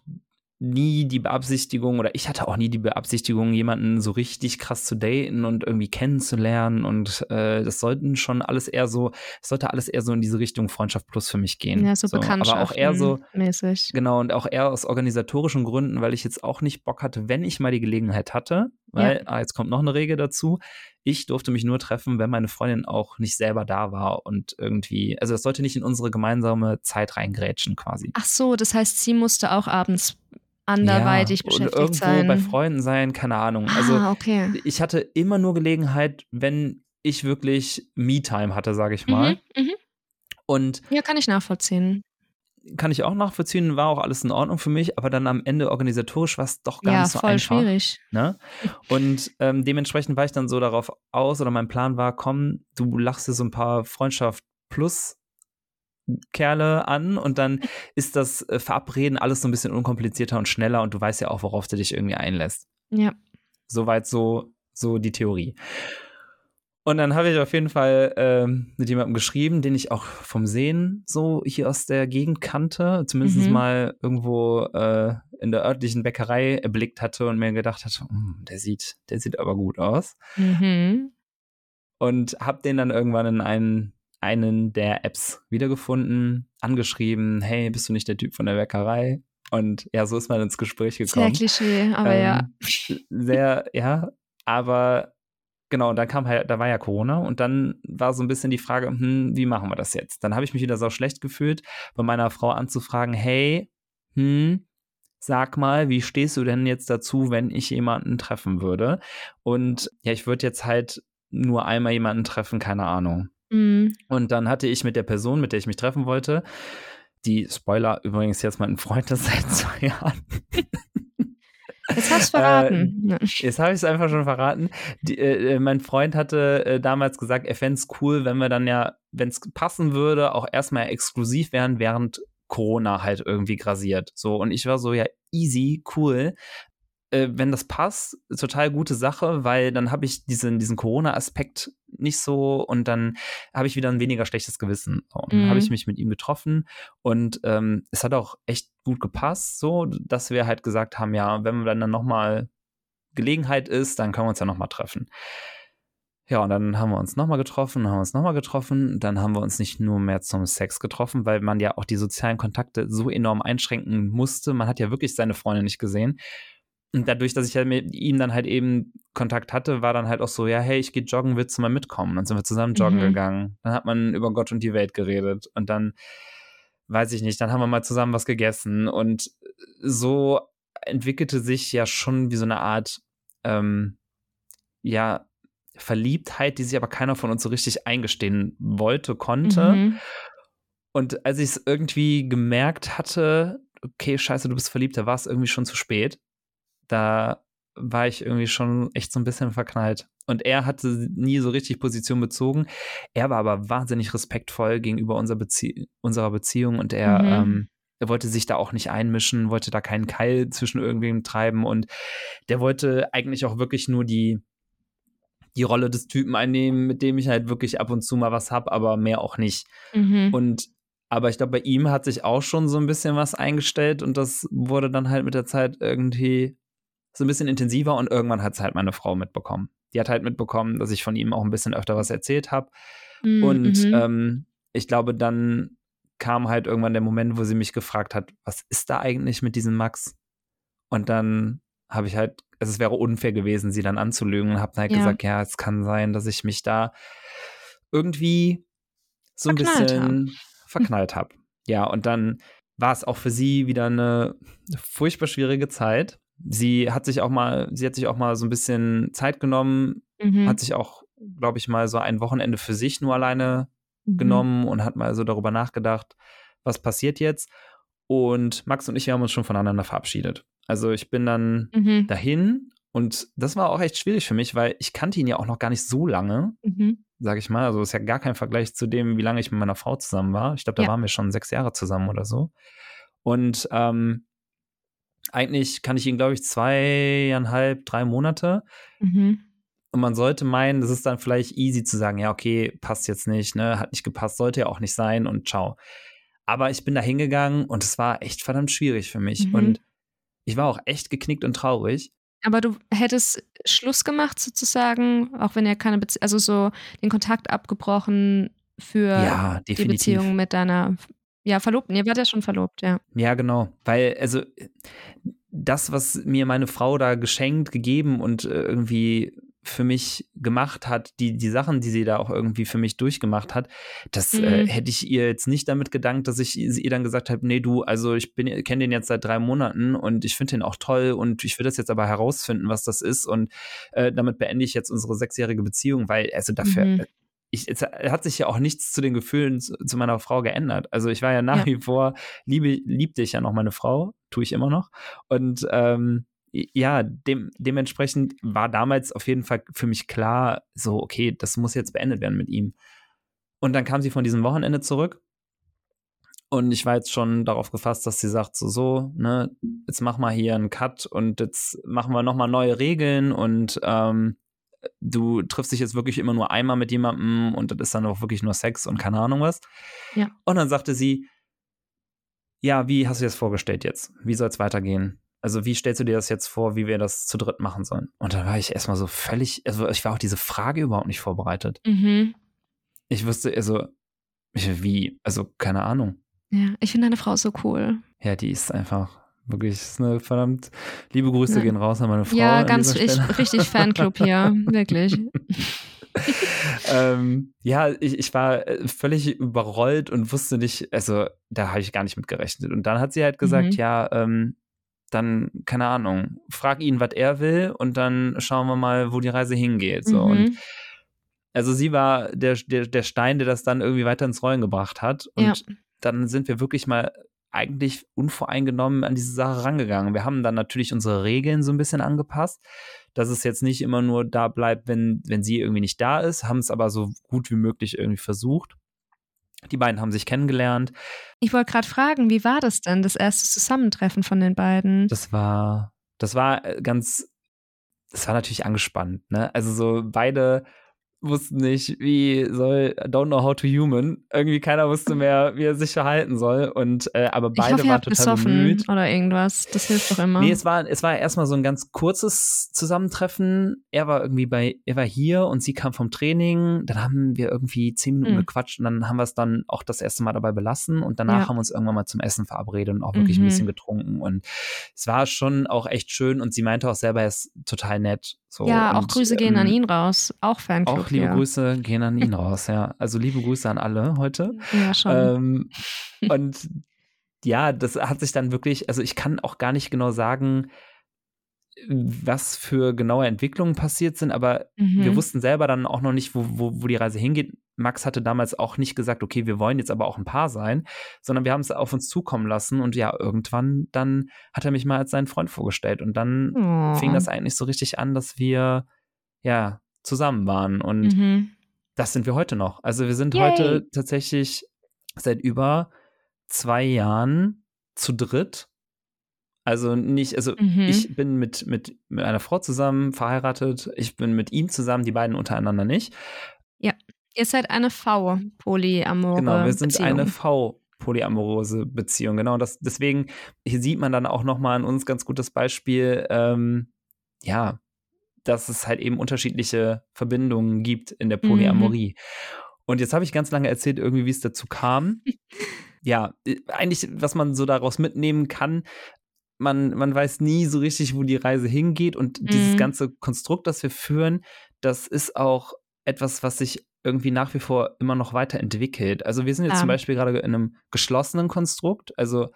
nie die Beabsichtigung oder ich hatte auch nie die Beabsichtigung, jemanden so richtig krass zu daten und irgendwie kennenzulernen und äh, das sollten schon alles eher so, es sollte alles eher so in diese Richtung Freundschaft plus für mich gehen. ja, so, Bekanntschaften Aber auch eher so, mäßig. Genau, und auch eher aus organisatorischen Gründen, weil ich jetzt auch nicht Bock hatte, wenn ich mal die Gelegenheit hatte, weil, ah, jetzt kommt noch eine Regel dazu, ich durfte mich nur treffen, wenn meine Freundin auch nicht selber da war und irgendwie, also das sollte nicht in unsere gemeinsame Zeit reingrätschen quasi. Ach so, das heißt, sie musste auch abends anderweitig Ja, beschäftigt irgendwo sein. bei Freunden sein, keine Ahnung. Also ah, okay. ich hatte immer nur Gelegenheit, wenn ich wirklich Me-Time hatte, sage ich mal. Mhm, mhm. Und Ja, kann ich nachvollziehen. Kann ich auch nachvollziehen, war auch alles in Ordnung für mich, aber dann am Ende organisatorisch war es doch gar ja, nicht so voll einfach. schwierig. Ne? Und ähm, dementsprechend war ich dann so darauf aus, oder mein Plan war, komm, du lachst dir so ein paar Freundschaft plus Kerle an und dann ist das äh, Verabreden alles so ein bisschen unkomplizierter und schneller und du weißt ja auch, worauf du dich irgendwie einlässt. Ja. Soweit so, so die Theorie. Und dann habe ich auf jeden Fall ähm, mit jemandem geschrieben, den ich auch vom Sehen so hier aus der Gegend kannte, zumindest Mhm. mal irgendwo äh, in der örtlichen Bäckerei erblickt hatte und mir gedacht hatte, "Hm, der sieht, der sieht aber gut aus. Mhm. Und habe den dann irgendwann in einen, einen der Apps wiedergefunden, angeschrieben, hey, bist du nicht der Typ von der Bäckerei? Und ja, so ist man ins Gespräch Sehr gekommen. Klischee, aber ja. Ähm, Sehr, ja, aber genau, und dann kam halt, da war ja Corona und dann war so ein bisschen die Frage, hm, wie machen wir das jetzt? Dann habe ich mich wieder so schlecht gefühlt, bei meiner Frau anzufragen, hey, hm, sag mal, wie stehst du denn jetzt dazu, wenn ich jemanden treffen würde? Und ja, ich würde jetzt halt nur einmal jemanden treffen, keine Ahnung. Mhm. Und dann hatte ich mit der Person, mit der ich mich treffen wollte, die Spoiler übrigens jetzt mein Freund ist seit zwei Jahren. Jetzt hast Äh, du verraten. Ja. Jetzt habe ich es einfach schon verraten. Die, äh, mein Freund hatte äh, damals gesagt, er fände es cool, wenn wir dann ja, wenn es passen würde, auch erstmal exklusiv wären, während Corona halt irgendwie grasiert. So, und ich war so, ja, easy, cool. Äh, wenn das passt, total gute Sache, weil dann habe ich diesen, diesen Corona-Aspekt nicht so und dann habe ich wieder ein weniger schlechtes Gewissen. Und dann Mhm. habe ich mich mit ihm getroffen und ähm, es hat auch echt gut gepasst, so, dass wir halt gesagt haben, ja, wenn wir dann nochmal Gelegenheit ist, dann können wir uns ja nochmal treffen. Ja, und dann haben wir uns nochmal getroffen, haben uns nochmal getroffen. Dann haben wir uns nicht nur mehr zum Sex getroffen, weil man ja auch die sozialen Kontakte so enorm einschränken musste. Man hat ja wirklich seine Freunde nicht gesehen. Und dadurch, dass ich ja mit ihm dann halt eben Kontakt hatte, war dann halt auch so, ja, hey, ich gehe joggen, willst du mal mitkommen? Dann sind wir zusammen joggen Mhm. gegangen. Dann hat man über Gott und die Welt geredet. Und dann weiß ich nicht, dann haben wir mal zusammen was gegessen und so entwickelte sich ja schon wie so eine Art, ähm, ja, Verliebtheit, die sich aber keiner von uns so richtig eingestehen wollte, konnte. Mhm. Und als ich es irgendwie gemerkt hatte, okay, scheiße, du bist verliebt, da war es irgendwie schon zu spät. Da war ich irgendwie schon echt so ein bisschen verknallt. Und er hatte nie so richtig Position bezogen. Er war aber wahnsinnig respektvoll gegenüber unserer, Bezie unserer Beziehung und er, mhm. ähm, er wollte sich da auch nicht einmischen, wollte da keinen Keil zwischen irgendwem treiben und der wollte eigentlich auch wirklich nur die, die Rolle des Typen einnehmen, mit dem ich halt wirklich ab und zu mal was habe, aber mehr auch nicht. Mhm. Und aber ich glaube, bei ihm hat sich auch schon so ein bisschen was eingestellt und das wurde dann halt mit der Zeit irgendwie so ein bisschen intensiver und irgendwann hat es halt meine Frau mitbekommen. Die hat halt mitbekommen, dass ich von ihm auch ein bisschen öfter was erzählt habe. Mhm. Und ähm, ich glaube, dann kam halt irgendwann der Moment, wo sie mich gefragt hat, was ist da eigentlich mit diesem Max? Und dann habe ich halt, also es wäre unfair gewesen, sie dann anzulügen und habe halt ja. gesagt, ja, es kann sein, dass ich mich da irgendwie so ein verknallt bisschen hab. verknallt habe. Ja, und dann war es auch für sie wieder eine furchtbar schwierige Zeit. Sie hat sich auch mal, sie hat sich auch mal so ein bisschen Zeit genommen, mhm. hat sich auch, glaube ich, mal so ein Wochenende für sich nur alleine mhm. genommen und hat mal so darüber nachgedacht, was passiert jetzt. Und Max und ich, haben uns schon voneinander verabschiedet. Also ich bin dann mhm. dahin und das war auch echt schwierig für mich, weil ich kannte ihn ja auch noch gar nicht so lange, mhm. sage ich mal. Also ist ja gar kein Vergleich zu dem, wie lange ich mit meiner Frau zusammen war. Ich glaube, da ja. waren wir schon sechs Jahre zusammen oder so. Und ähm, eigentlich kann ich ihn, glaube ich, zweieinhalb, drei Monate. Mhm. Und man sollte meinen, das ist dann vielleicht easy zu sagen, ja, okay, passt jetzt nicht, ne, hat nicht gepasst, sollte ja auch nicht sein und ciao. Aber ich bin da hingegangen und es war echt verdammt schwierig für mich. Mhm. Und ich war auch echt geknickt und traurig. Aber du hättest Schluss gemacht sozusagen, auch wenn er keine Beziehung, also so den Kontakt abgebrochen für ja, die Beziehung mit deiner ja, Verlobten. Ihr wart ja schon verlobt, ja. Ja, genau. Weil, also, das, was mir meine Frau da geschenkt, gegeben und äh, irgendwie für mich gemacht hat, die, die Sachen, die sie da auch irgendwie für mich durchgemacht hat, das äh, mhm. äh, hätte ich ihr jetzt nicht damit gedankt, dass ich ihr dann gesagt habe, nee, du, also ich bin, kenne den jetzt seit drei Monaten und ich finde den auch toll und ich will das jetzt aber herausfinden, was das ist und äh, damit beende ich jetzt unsere sechsjährige Beziehung, weil, also dafür, mhm. Ich, es hat sich ja auch nichts zu den Gefühlen zu, zu, meiner Frau geändert. Also ich war ja nach ja. wie vor, liebe, liebte ich ja noch meine Frau, tue ich immer noch und ähm, ja, dem, dementsprechend war damals auf jeden Fall für mich klar, so, okay, das muss jetzt beendet werden mit ihm. Und dann kam sie von diesem Wochenende zurück. Und ich war jetzt schon darauf gefasst, dass sie sagt, so, so, ne, jetzt mach mal hier einen Cut und jetzt machen wir nochmal neue Regeln und ähm, du triffst dich jetzt wirklich immer nur einmal mit jemandem und das ist dann auch wirklich nur Sex und keine Ahnung was. Ja. Und dann sagte sie, ja, wie hast du dir das vorgestellt jetzt? Wie soll es weitergehen? Also, wie stellst du dir das jetzt vor, wie wir das zu dritt machen sollen? Und da war ich erstmal so völlig, also ich war auch diese Frage überhaupt nicht vorbereitet. Mhm. Ich wusste, also, wie, also keine Ahnung. Ja, ich finde deine Frau so cool. Ja, die ist einfach wirklich ist eine verdammt liebe Grüße ja. gehen raus an meine Frau. Ja, ganz ich, richtig Fanclub hier, wirklich. ähm, ja, ich, ich war äh, völlig überrollt und wusste nicht, also da habe ich gar nicht mit gerechnet. Und dann hat sie halt gesagt, mhm. ja, ähm, dann, keine Ahnung, frag ihn, was er will und dann schauen wir mal, wo die Reise hingeht. So. Mhm. Und also sie war der, der, der Stein, der das dann irgendwie weiter ins Rollen gebracht hat. Und ja. dann sind wir wirklich mal eigentlich unvoreingenommen an diese Sache rangegangen. Wir haben dann natürlich unsere Regeln so ein bisschen angepasst, dass es jetzt nicht immer nur da bleibt, wenn, wenn sie irgendwie nicht da ist, haben es aber so gut wie möglich irgendwie versucht. Die beiden haben sich kennengelernt. Ich wollte gerade fragen, wie war das denn, das erste Zusammentreffen von den beiden? Das war, das war äh, ganz, das war natürlich angespannt, ne? Also so beide wussten nicht, wie soll, don't know how to human. Irgendwie keiner wusste mehr, wie er sich verhalten soll. Und äh, aber beide hoffe, waren total bemüht. Oder irgendwas. Das hilft doch immer. Nee, es war, es war erstmal so ein ganz kurzes Zusammentreffen. Er war irgendwie bei, er war hier und sie kam vom Training. Dann haben wir irgendwie zehn Minuten mhm. gequatscht und dann haben wir es dann auch das erste Mal dabei belassen. Und danach ja. haben wir uns irgendwann mal zum Essen verabredet und auch wirklich mhm. ein bisschen getrunken. Und es war schon auch echt schön. Und sie meinte auch selber, er ist total nett. So, ja, auch Grüße gehen an ähm, ihn raus. Auch Fanclub. Auch liebe hier. Grüße gehen an ihn raus, ja. Also liebe Grüße an alle heute. Ja, schon. Ähm, und ja, das hat sich dann wirklich, also ich kann auch gar nicht genau sagen, was für genaue Entwicklungen passiert sind, aber wir Mhm. wussten selber dann auch noch nicht, wo, wo, wo die Reise hingeht. Max hatte damals auch nicht gesagt, okay, wir wollen jetzt aber auch ein Paar sein, sondern wir haben es auf uns zukommen lassen und ja, irgendwann dann hat er mich mal als seinen Freund vorgestellt und dann Oh. fing das eigentlich so richtig an, dass wir ja zusammen waren und Mhm. das sind wir heute noch. Also wir sind Yay. heute tatsächlich seit über zwei Jahren zu dritt. Also nicht, also Mhm. ich bin mit, mit, mit einer Frau zusammen verheiratet, ich bin mit ihm zusammen, die beiden untereinander nicht. Ihr seid eine V, polyamore Genau, wir sind Beziehung. eine V-polyamorose Beziehung. Genau, das, deswegen, hier sieht man dann auch nochmal an uns ganz gutes Beispiel, ähm, ja, dass es halt eben unterschiedliche Verbindungen gibt in der Polyamorie. Und jetzt habe ich ganz lange erzählt, irgendwie, wie es dazu kam. ja, äh, eigentlich, was man so daraus mitnehmen kann, man, man weiß nie so richtig, wo die Reise hingeht. Und dieses Mhm. ganze Konstrukt, das wir führen, das ist auch etwas, was sich irgendwie nach wie vor immer noch weiterentwickelt. Also wir sind jetzt Ja. zum Beispiel gerade in einem geschlossenen Konstrukt. Also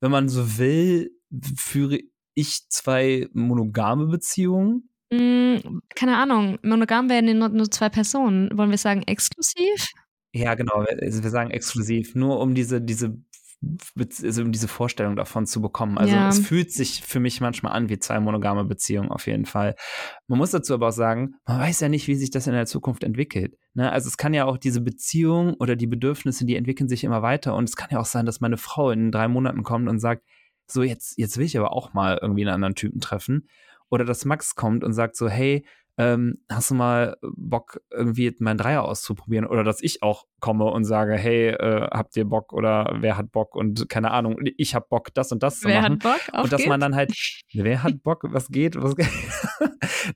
wenn man so will, führe ich zwei monogame Beziehungen. Mm, keine Ahnung, monogam werden nur, nur zwei Personen. Wollen wir sagen exklusiv? Ja, genau. wir- Also wir sagen exklusiv, nur um diese, diese, also um diese Vorstellung davon zu bekommen. Also Ja. es fühlt sich für mich manchmal an wie zwei monogame Beziehungen auf jeden Fall. Man muss dazu aber auch sagen, man weiß ja nicht, wie sich das in der Zukunft entwickelt. Ne? Also es kann ja auch diese Beziehung oder die Bedürfnisse, die entwickeln sich immer weiter. Und es kann ja auch sein, dass meine Frau in drei Monaten kommt und sagt, so jetzt, jetzt will ich aber auch mal irgendwie einen anderen Typen treffen. Oder dass Max kommt und sagt so, hey, ähm, hast du mal Bock, irgendwie meinen Dreier auszuprobieren? Oder dass ich auch komme und sage, hey, äh, habt ihr Bock oder wer hat Bock und keine Ahnung, ich hab Bock, das und das zu Wer machen. hat Bock? Auf und dass man geht's? dann halt, wer hat Bock, was geht, was geht?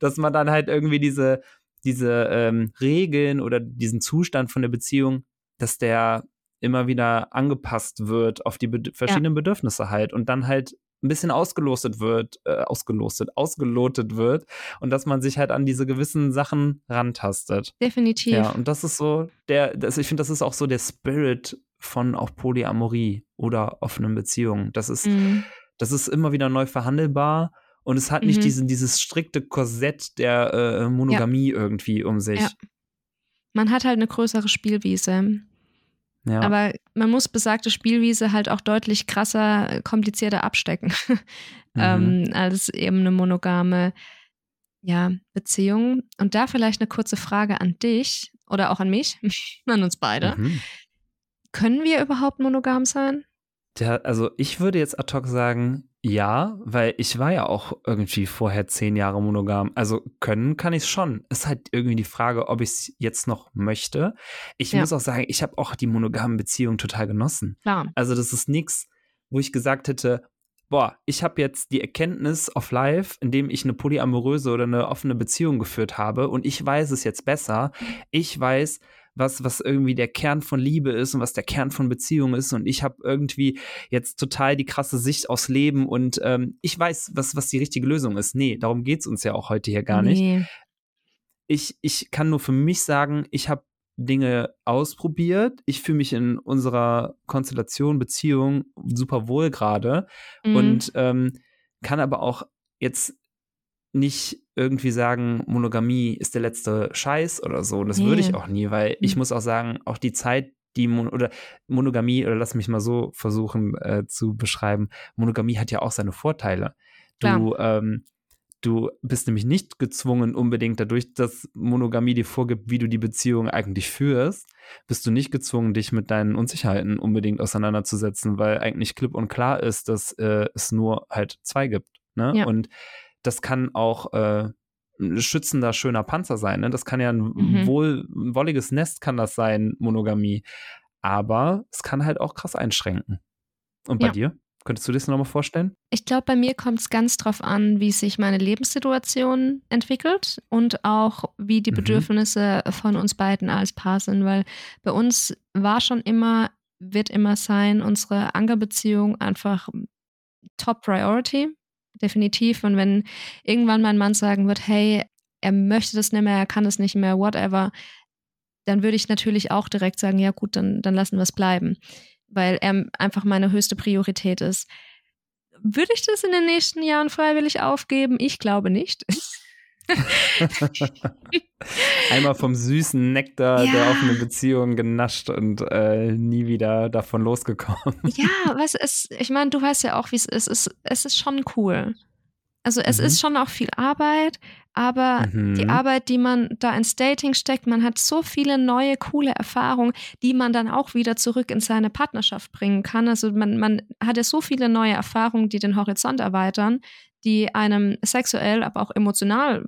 dass man dann halt irgendwie diese, diese ähm, Regeln oder diesen Zustand von der Beziehung, dass der immer wieder angepasst wird auf die bed verschiedenen Bedürfnisse halt und dann halt ein bisschen ausgelostet wird, äh, ausgelostet, ausgelotet wird und dass man sich halt an diese gewissen Sachen rantastet. Definitiv. Ja, und das ist so der, das, ich finde, das ist auch so der Spirit von auch Polyamorie oder offenen Beziehungen. Das ist, Mhm. das ist immer wieder neu verhandelbar und es hat nicht Mhm. diesen, dieses strikte Korsett der äh, Monogamie irgendwie um sich. Ja. Man hat halt eine größere Spielwiese. Ja. Aber man muss besagte Spielwiese halt auch deutlich krasser, äh, komplizierter abstecken, Mhm. ähm, als eben eine monogame ja, Beziehung. Und da vielleicht eine kurze Frage an dich oder auch an mich, an uns beide. Mhm. Können wir überhaupt monogam sein? Der, also ich würde jetzt ad hoc sagen, ja, weil ich war ja auch irgendwie vorher zehn Jahre monogam. Also können kann ich es schon. Ist halt irgendwie die Frage, ob ich es jetzt noch möchte. Ich Ja. muss auch sagen, ich habe auch die monogamen Beziehungen total genossen. Klar. Also das ist nichts, wo ich gesagt hätte, boah, ich habe jetzt die Erkenntnis of life, indem ich eine polyamoröse oder eine offene Beziehung geführt habe und ich weiß es jetzt besser. Ich weiß, was, was irgendwie der Kern von Liebe ist und was der Kern von Beziehung ist und ich habe irgendwie jetzt total die krasse Sicht aufs Leben und ähm, ich weiß, was, was die richtige Lösung ist. Nee, darum geht es uns ja auch heute hier gar nicht Nee. ich, ich kann nur für mich sagen, ich habe Dinge ausprobiert. Ich fühle mich in unserer Konstellation, Beziehung super wohl gerade Mhm. und ähm, kann aber auch jetzt nicht irgendwie sagen, Monogamie ist der letzte Scheiß oder so. Und das würde ich Nee. auch nie, weil ich Mhm. muss auch sagen, auch die Zeit, die Mon oder Monogamie, oder lass mich mal so versuchen äh, zu beschreiben, Monogamie hat ja auch seine Vorteile. Du, ähm, du bist nämlich nicht gezwungen, unbedingt dadurch, dass Monogamie dir vorgibt, wie du die Beziehung eigentlich führst, bist du nicht gezwungen, dich mit deinen Unsicherheiten unbedingt auseinanderzusetzen, weil eigentlich klipp und klar ist, dass äh, es nur halt zwei gibt. Ne? Ja. Und das kann auch äh, ein schützender, schöner Panzer sein. Ne? Das kann ja ein Mhm. wohl, ein wolliges Nest kann das sein, Monogamie. Aber es kann halt auch krass einschränken. Und bei Ja. dir? Könntest du dir das nochmal vorstellen? Ich glaube, bei mir kommt es ganz drauf an, wie sich meine Lebenssituation entwickelt und auch, wie die Mhm. Bedürfnisse von uns beiden als Paar sind, weil bei uns war schon immer, wird immer sein, unsere Ankerbeziehung einfach Top Priority, definitiv. Und wenn irgendwann mein Mann sagen wird, hey, er möchte das nicht mehr, er kann das nicht mehr, whatever, dann würde ich natürlich auch direkt sagen, ja gut, dann, dann lassen wir es bleiben, weil er einfach meine höchste Priorität ist. Würde ich das in den nächsten Jahren freiwillig aufgeben? Ich glaube nicht. Einmal vom süßen Nektar ja. der offenen Beziehung genascht und äh, nie wieder davon losgekommen. Ja, was es, ich meine, du weißt ja auch, wie es ist. Es, es ist schon cool. Also es mhm. ist schon auch viel Arbeit, aber mhm. die Arbeit, die man da ins Dating steckt, man hat so viele neue, coole Erfahrungen, die man dann auch wieder zurück in seine Partnerschaft bringen kann. Also man, man hat ja so viele neue Erfahrungen, die den Horizont erweitern, die einem sexuell, aber auch emotional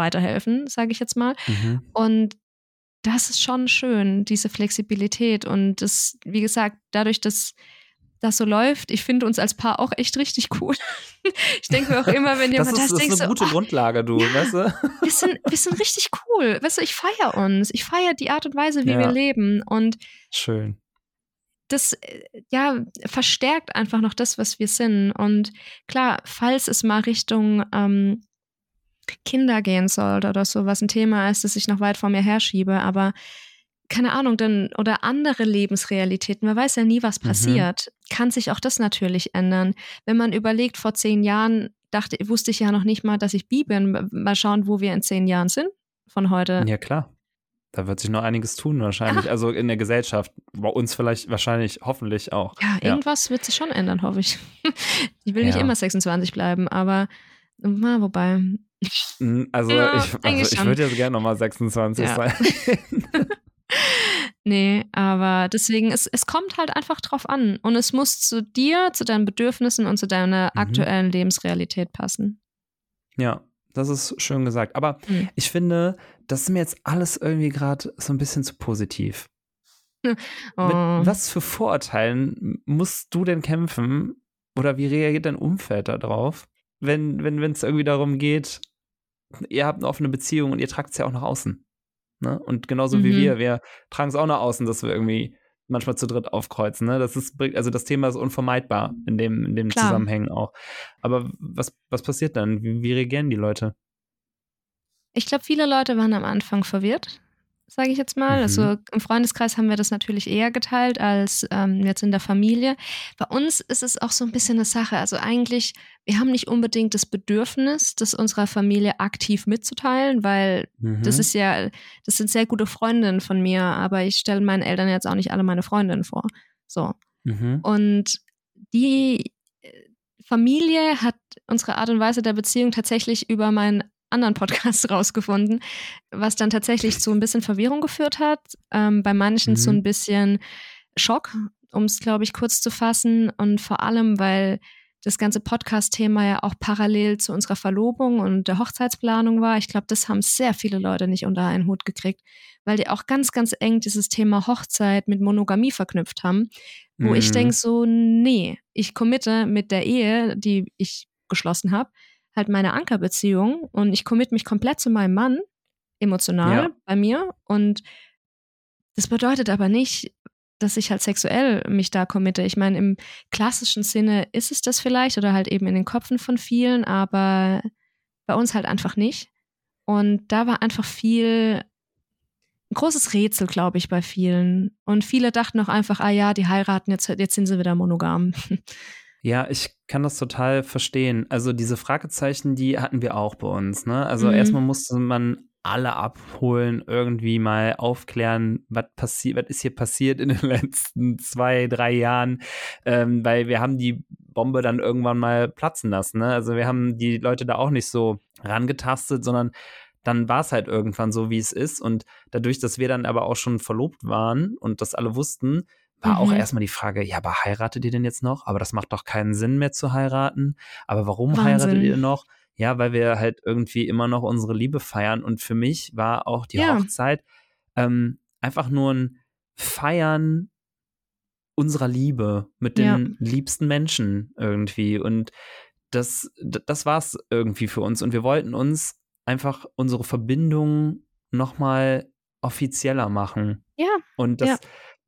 weiterhelfen, sage ich jetzt mal. Mhm. Und das ist schon schön, diese Flexibilität. Und das, wie gesagt, dadurch, dass das so läuft, ich finde uns als Paar auch echt richtig cool. ich denke mir auch immer, wenn jemand das, ist, das, das ist eine gute so, Grundlage, du, ja, weißt du? Wir sind, wir sind richtig cool. Weißt du, ich feiere uns. Ich feiere die Art und Weise, wie ja. wir leben. Und schön. Das äh, ja verstärkt einfach noch das, was wir sind. Und klar, falls es mal Richtung ähm, Kinder gehen sollte oder so, was ein Thema ist, das ich noch weit vor mir herschiebe, aber keine Ahnung, denn oder andere Lebensrealitäten, man weiß ja nie, was mhm. passiert, mhm. kann sich auch das natürlich ändern. Wenn man überlegt, vor zehn Jahren dachte, wusste ich ja noch nicht mal, dass ich bi bin. Mal schauen, wo wir in zehn Jahren sind von heute. Ja, klar. Da wird sich noch einiges tun, wahrscheinlich. Ja. Also in der Gesellschaft, bei uns vielleicht, wahrscheinlich, hoffentlich auch. Ja, irgendwas ja. wird sich schon ändern, hoffe ich. Ich will nicht immer 26 bleiben, aber na, wobei, also ja, ich, also ich würde jetzt gerne nochmal 26 ja. sein. nee, aber deswegen, es, es kommt halt einfach drauf an. Und es muss zu dir, zu deinen Bedürfnissen und zu deiner mhm. aktuellen Lebensrealität passen. Ja, das ist schön gesagt. Aber mhm. ich finde, das ist mir jetzt alles irgendwie gerade so ein bisschen zu positiv. Oh. Mit was für Vorurteilen musst du denn kämpfen? Oder wie reagiert dein Umfeld darauf? wenn wenn es irgendwie darum geht, ihr habt eine offene Beziehung und ihr tragt es ja auch nach außen. Ne? Und genauso mhm. wie wir, wir tragen es auch nach außen, dass wir irgendwie manchmal zu dritt aufkreuzen. Ne? Das ist, also das Thema ist unvermeidbar in dem, in dem Zusammenhängen auch. Aber was, was passiert dann? Wie, wie reagieren die Leute? Ich glaube, viele Leute waren am Anfang verwirrt sage ich jetzt mal. Mhm. Also im Freundeskreis haben wir das natürlich eher geteilt als ähm, jetzt in der Familie. Bei uns ist es auch so ein bisschen eine Sache. Also eigentlich, wir haben nicht unbedingt das Bedürfnis, das unserer Familie aktiv mitzuteilen, weil mhm. das ist ja, das sind sehr gute Freundinnen von mir, aber ich stelle meinen Eltern jetzt auch nicht alle meine Freundinnen vor. So. Mhm. Und die äh, Familie hat unsere Art und Weise der Beziehung tatsächlich über meinen anderen Podcasts rausgefunden, was dann tatsächlich zu ein bisschen Verwirrung geführt hat. Ähm, bei manchen mhm. zu ein bisschen Schock, um es, glaube ich, kurz zu fassen. Und vor allem, weil das ganze Podcast-Thema ja auch parallel zu unserer Verlobung und der Hochzeitsplanung war. Ich glaube, das haben sehr viele Leute nicht unter einen Hut gekriegt, weil die auch ganz, ganz eng dieses Thema Hochzeit mit Monogamie verknüpft haben, wo mhm. ich denke so, nee, ich committe mit der Ehe, die ich geschlossen habe, halt meine Ankerbeziehung und ich commit mich komplett zu meinem Mann, emotional ja. bei mir. Und das bedeutet aber nicht, dass ich halt sexuell mich da committe. Ich meine, im klassischen Sinne ist es das vielleicht oder halt eben in den Köpfen von vielen, aber bei uns halt einfach nicht. Und da war einfach viel, ein großes Rätsel, glaube ich, bei vielen. Und viele dachten auch einfach, ah ja, die heiraten, jetzt, jetzt sind sie wieder monogam. Ja, ich kann das total verstehen. Also diese Fragezeichen, die hatten wir auch bei uns. Ne? Also mhm. erstmal musste man alle abholen, irgendwie mal aufklären, was passiert, was ist hier passiert in den letzten zwei, drei Jahren, ähm, weil wir haben die Bombe dann irgendwann mal platzen lassen. Ne? Also wir haben die Leute da auch nicht so rangetastet, sondern dann war es halt irgendwann so, wie es ist. Und dadurch, dass wir dann aber auch schon verlobt waren und das alle wussten, war mhm. auch erstmal die Frage, ja, aber heiratet ihr denn jetzt noch? Aber das macht doch keinen Sinn mehr zu heiraten. Aber warum Wahnsinn. heiratet ihr noch? Ja, weil wir halt irgendwie immer noch unsere Liebe feiern. Und für mich war auch die ja. Hochzeit ähm, einfach nur ein Feiern unserer Liebe mit den ja. liebsten Menschen irgendwie. Und das, das war es irgendwie für uns. Und wir wollten uns einfach unsere Verbindung nochmal offizieller machen. Ja. Und das, ja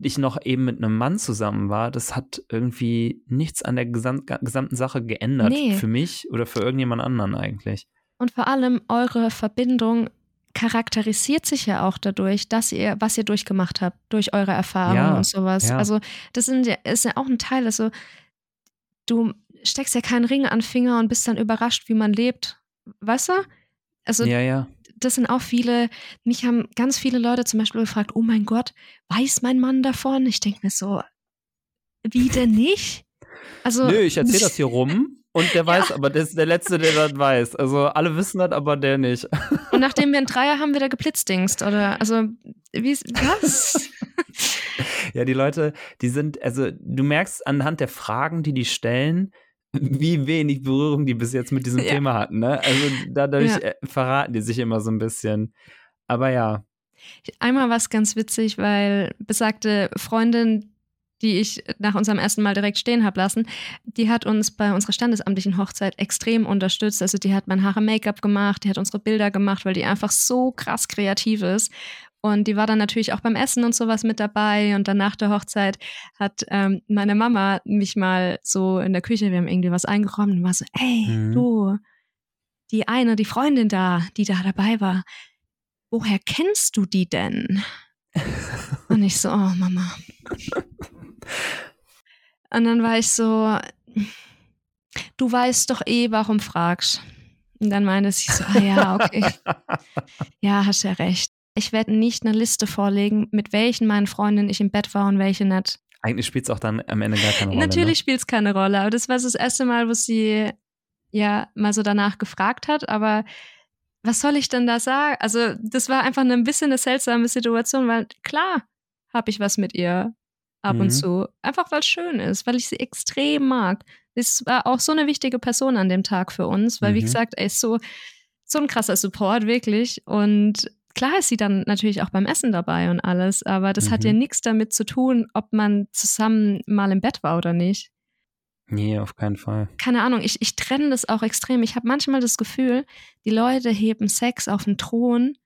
ich noch eben mit einem Mann zusammen war, das hat irgendwie nichts an der gesam gesamten Sache geändert. Nee. Für mich oder für irgendjemand anderen eigentlich. Und vor allem eure Verbindung charakterisiert sich ja auch dadurch, dass ihr, was ihr durchgemacht habt, durch eure Erfahrungen Ja, und sowas. ja. Also, das sind ist ja auch ein Teil. Also, du steckst ja keinen Ring an den Finger und bist dann überrascht, wie man lebt. Weißt du? Also, Ja, ja. Das sind auch viele, mich haben ganz viele Leute zum Beispiel gefragt, oh mein Gott, weiß mein Mann davon? Ich denke mir so, wie denn nicht? Also, Nö, ich erzähle das hier rum und der weiß, aber der ist der Letzte, der das weiß. Also alle wissen das, aber der nicht. Und nachdem wir einen Dreier haben, wieder geblitzdingst, oder? Also, wie, was? Ja, die Leute, die sind, also du merkst anhand der Fragen, die die stellen, wie wenig Berührung die bis jetzt mit diesem Ja. Thema hatten. Ne? Also dadurch Ja. äh, verraten die sich immer so ein bisschen. Aber ja, Einmal war es ganz witzig, weil besagte Freundin, die ich nach unserem ersten Mal direkt stehen habe lassen, die hat uns bei unserer standesamtlichen Hochzeit extrem unterstützt. Also die hat mein Haare Make-up gemacht, die hat unsere Bilder gemacht, weil die einfach so krass kreativ ist. Und die war dann natürlich auch beim Essen und sowas mit dabei. Und dann nach der Hochzeit hat ähm, meine Mama mich mal so in der Küche, wir haben irgendwie was eingeräumt und war so, ey, Mhm. du, die eine, die Freundin da, die da dabei war, woher kennst du die denn? Und ich so, oh Mama. Und dann war ich so, du weißt doch eh, warum fragst. Und dann meinte sie so, ah ja, okay. Ja, hast ja recht. Ich werde nicht eine Liste vorlegen, mit welchen meinen Freundinnen ich im Bett war und welche nicht. eigentlich spielt es auch dann am Ende gar keine Rolle. Natürlich spielt es keine Rolle, aber das war das erste Mal, wo sie ja mal so danach gefragt hat, aber was soll ich denn da sagen? Also, das war einfach ein bisschen eine seltsame Situation, weil klar habe ich was mit ihr ab Mhm. und zu. Einfach weil es schön ist, weil ich sie extrem mag. Es war auch so eine wichtige Person an dem Tag für uns, weil, wie Mhm. gesagt, ey, ist so, so ein krasser Support, wirklich. Und klar ist sie dann natürlich auch beim Essen dabei und alles, aber das hat Mhm. ja nichts damit zu tun, ob man zusammen mal im Bett war oder nicht. Nee, auf keinen Fall. Keine Ahnung, ich, ich trenne das auch extrem. Ich habe manchmal das Gefühl, die Leute heben Sex auf einen Thron,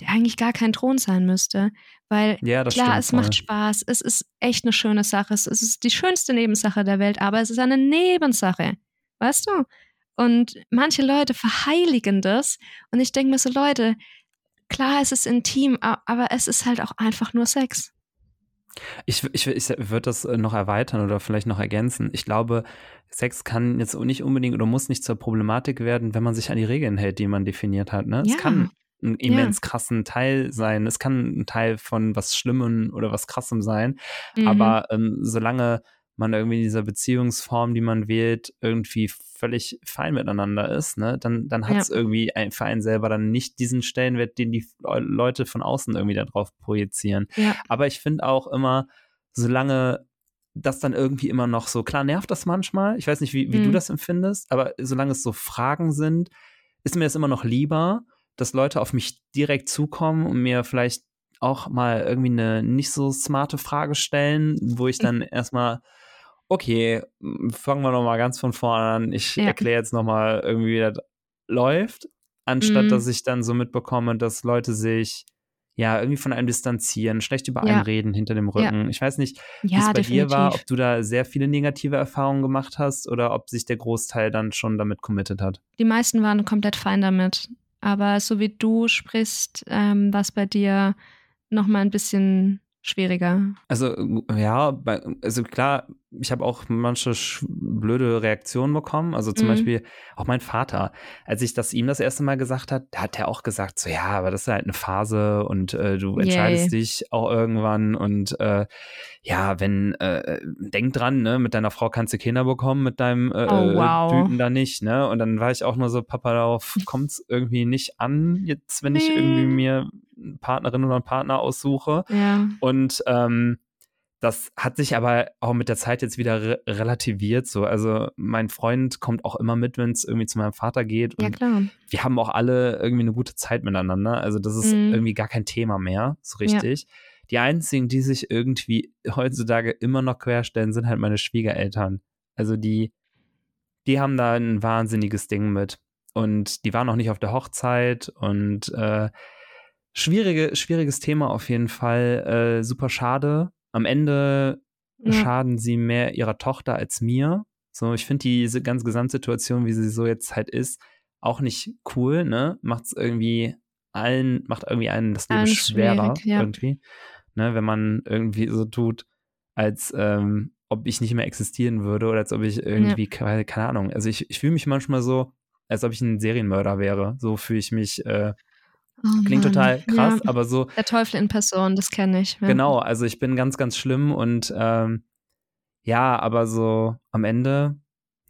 der eigentlich gar kein Thron sein müsste. Weil Ja, das klar, es macht voll. Spaß, es ist echt eine schöne Sache, es ist die schönste Nebensache der Welt, aber es ist eine Nebensache. Weißt du? Und manche Leute verheiligen das. Und ich denke mir so, Leute, klar, es ist intim, aber es ist halt auch einfach nur Sex. Ich, ich, ich würde das äh, noch erweitern oder vielleicht noch ergänzen. Ich glaube, Sex kann jetzt nicht unbedingt oder muss nicht zur Problematik werden, wenn man sich an die Regeln hält, die man definiert hat. Ne? Ja. Es kann ein immens krassen Teil sein. Es kann ein Teil von was Schlimmem oder was Krassem sein. Mhm. Aber ähm, solange man irgendwie in dieser Beziehungsform, die man wählt, irgendwie völlig fein miteinander ist, ne, dann, dann hat es irgendwie ein Verein selber dann nicht diesen Stellenwert, den die Le- Leute von außen irgendwie darauf projizieren. Ja. Aber ich finde auch immer, solange das dann irgendwie immer noch so, klar nervt das manchmal, ich weiß nicht, wie, wie du Mhm. das empfindest, aber solange es so Fragen sind, ist mir das immer noch lieber, dass Leute auf mich direkt zukommen und mir vielleicht auch mal irgendwie eine nicht so smarte Frage stellen, wo ich dann erstmal, okay, fangen wir nochmal ganz von vorne an. Ich Ja. erkläre jetzt nochmal irgendwie, wie das läuft, anstatt Mhm. dass ich dann so mitbekomme, dass Leute sich ja irgendwie von einem distanzieren, schlecht über Ja. einen reden hinter dem Ja. Rücken. Ich weiß nicht, wie es Ja, bei definitiv. dir war, ob du da sehr viele negative Erfahrungen gemacht hast oder ob sich der Großteil dann schon damit committed hat. Die meisten waren komplett fein damit. Aber so wie du sprichst, ähm, war es bei dir noch mal ein bisschen schwieriger. Also ja, also klar, ich habe auch manche blöde Reaktionen bekommen. Also zum Mhm. Beispiel auch mein Vater, als ich das ihm das erste Mal gesagt hat, da hat er auch gesagt, so ja, aber das ist halt eine Phase und äh, du Yay. entscheidest dich auch irgendwann und äh, ja, wenn äh, denk dran, ne, mit deiner Frau kannst du Kinder bekommen, mit deinem äh, Oh, wow. Typen da nicht, ne? Und dann war ich auch nur so, Papa, darauf kommt es irgendwie nicht an, jetzt wenn ich Nee. irgendwie mir eine Partnerin oder einen Partner aussuche. Ja. Und ähm, das hat sich aber auch mit der Zeit jetzt wieder re relativiert. So, also mein Freund kommt auch immer mit, wenn es irgendwie zu meinem Vater geht. Ja, klar. wir haben auch alle irgendwie eine gute Zeit miteinander. Also das ist Mhm. irgendwie gar kein Thema mehr, so richtig. Die einzigen, die sich irgendwie heutzutage immer noch querstellen, sind halt meine Schwiegereltern. Also die, die haben da ein wahnsinniges Ding mit. Und die waren auch nicht auf der Hochzeit und äh, schwierige, schwieriges Thema auf jeden Fall. Äh, super schade. Am Ende Ja. schaden sie mehr ihrer Tochter als mir. So, ich finde diese ganze Gesamtsituation, wie sie so jetzt halt ist, auch nicht cool, ne? Macht es irgendwie allen, macht irgendwie einen das Leben Allen schwerer ja. irgendwie. Ne? Wenn man irgendwie so tut, als ähm, ob ich nicht mehr existieren würde oder als ob ich irgendwie, keine, keine Ahnung. Also ich, ich fühle mich manchmal so, als ob ich ein Serienmörder wäre. So fühle ich mich. Äh, Oh klingt Mann. total krass, Ja, aber so, der Teufel in Person, das kenne ich. Ja. Genau, also ich bin ganz, ganz schlimm und ähm, ja, aber so am Ende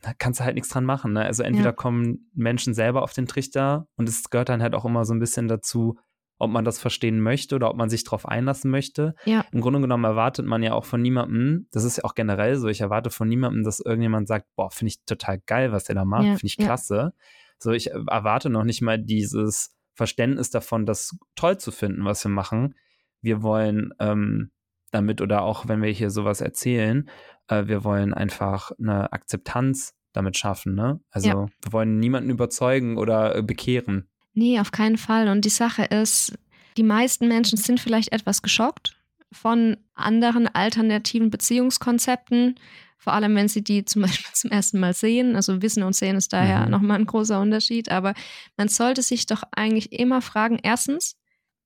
da kannst du halt nichts dran machen. Ne? Also entweder Ja. kommen Menschen selber auf den Trichter und es gehört dann halt auch immer so ein bisschen dazu, ob man das verstehen möchte oder ob man sich darauf einlassen möchte. Ja. Im Grunde genommen erwartet man ja auch von niemandem, das ist ja auch generell so, ich erwarte von niemandem, dass irgendjemand sagt, boah, finde ich total geil, was der da macht, Ja, finde ich klasse. So, ich erwarte noch nicht mal dieses Verständnis davon, das toll zu finden, was wir machen. Wir wollen ähm, damit oder auch wenn wir hier sowas erzählen, äh, wir wollen einfach eine Akzeptanz damit schaffen. Ne? Also Ja. wir wollen niemanden überzeugen oder äh, bekehren. Nee, auf keinen Fall. Und die Sache ist, die meisten Menschen sind vielleicht etwas geschockt von anderen alternativen Beziehungskonzepten, vor allem wenn sie die zum Beispiel zum ersten Mal sehen. Also Wissen und Sehen ist daher Mhm. nochmal ein großer Unterschied. Aber man sollte sich doch eigentlich immer fragen, erstens,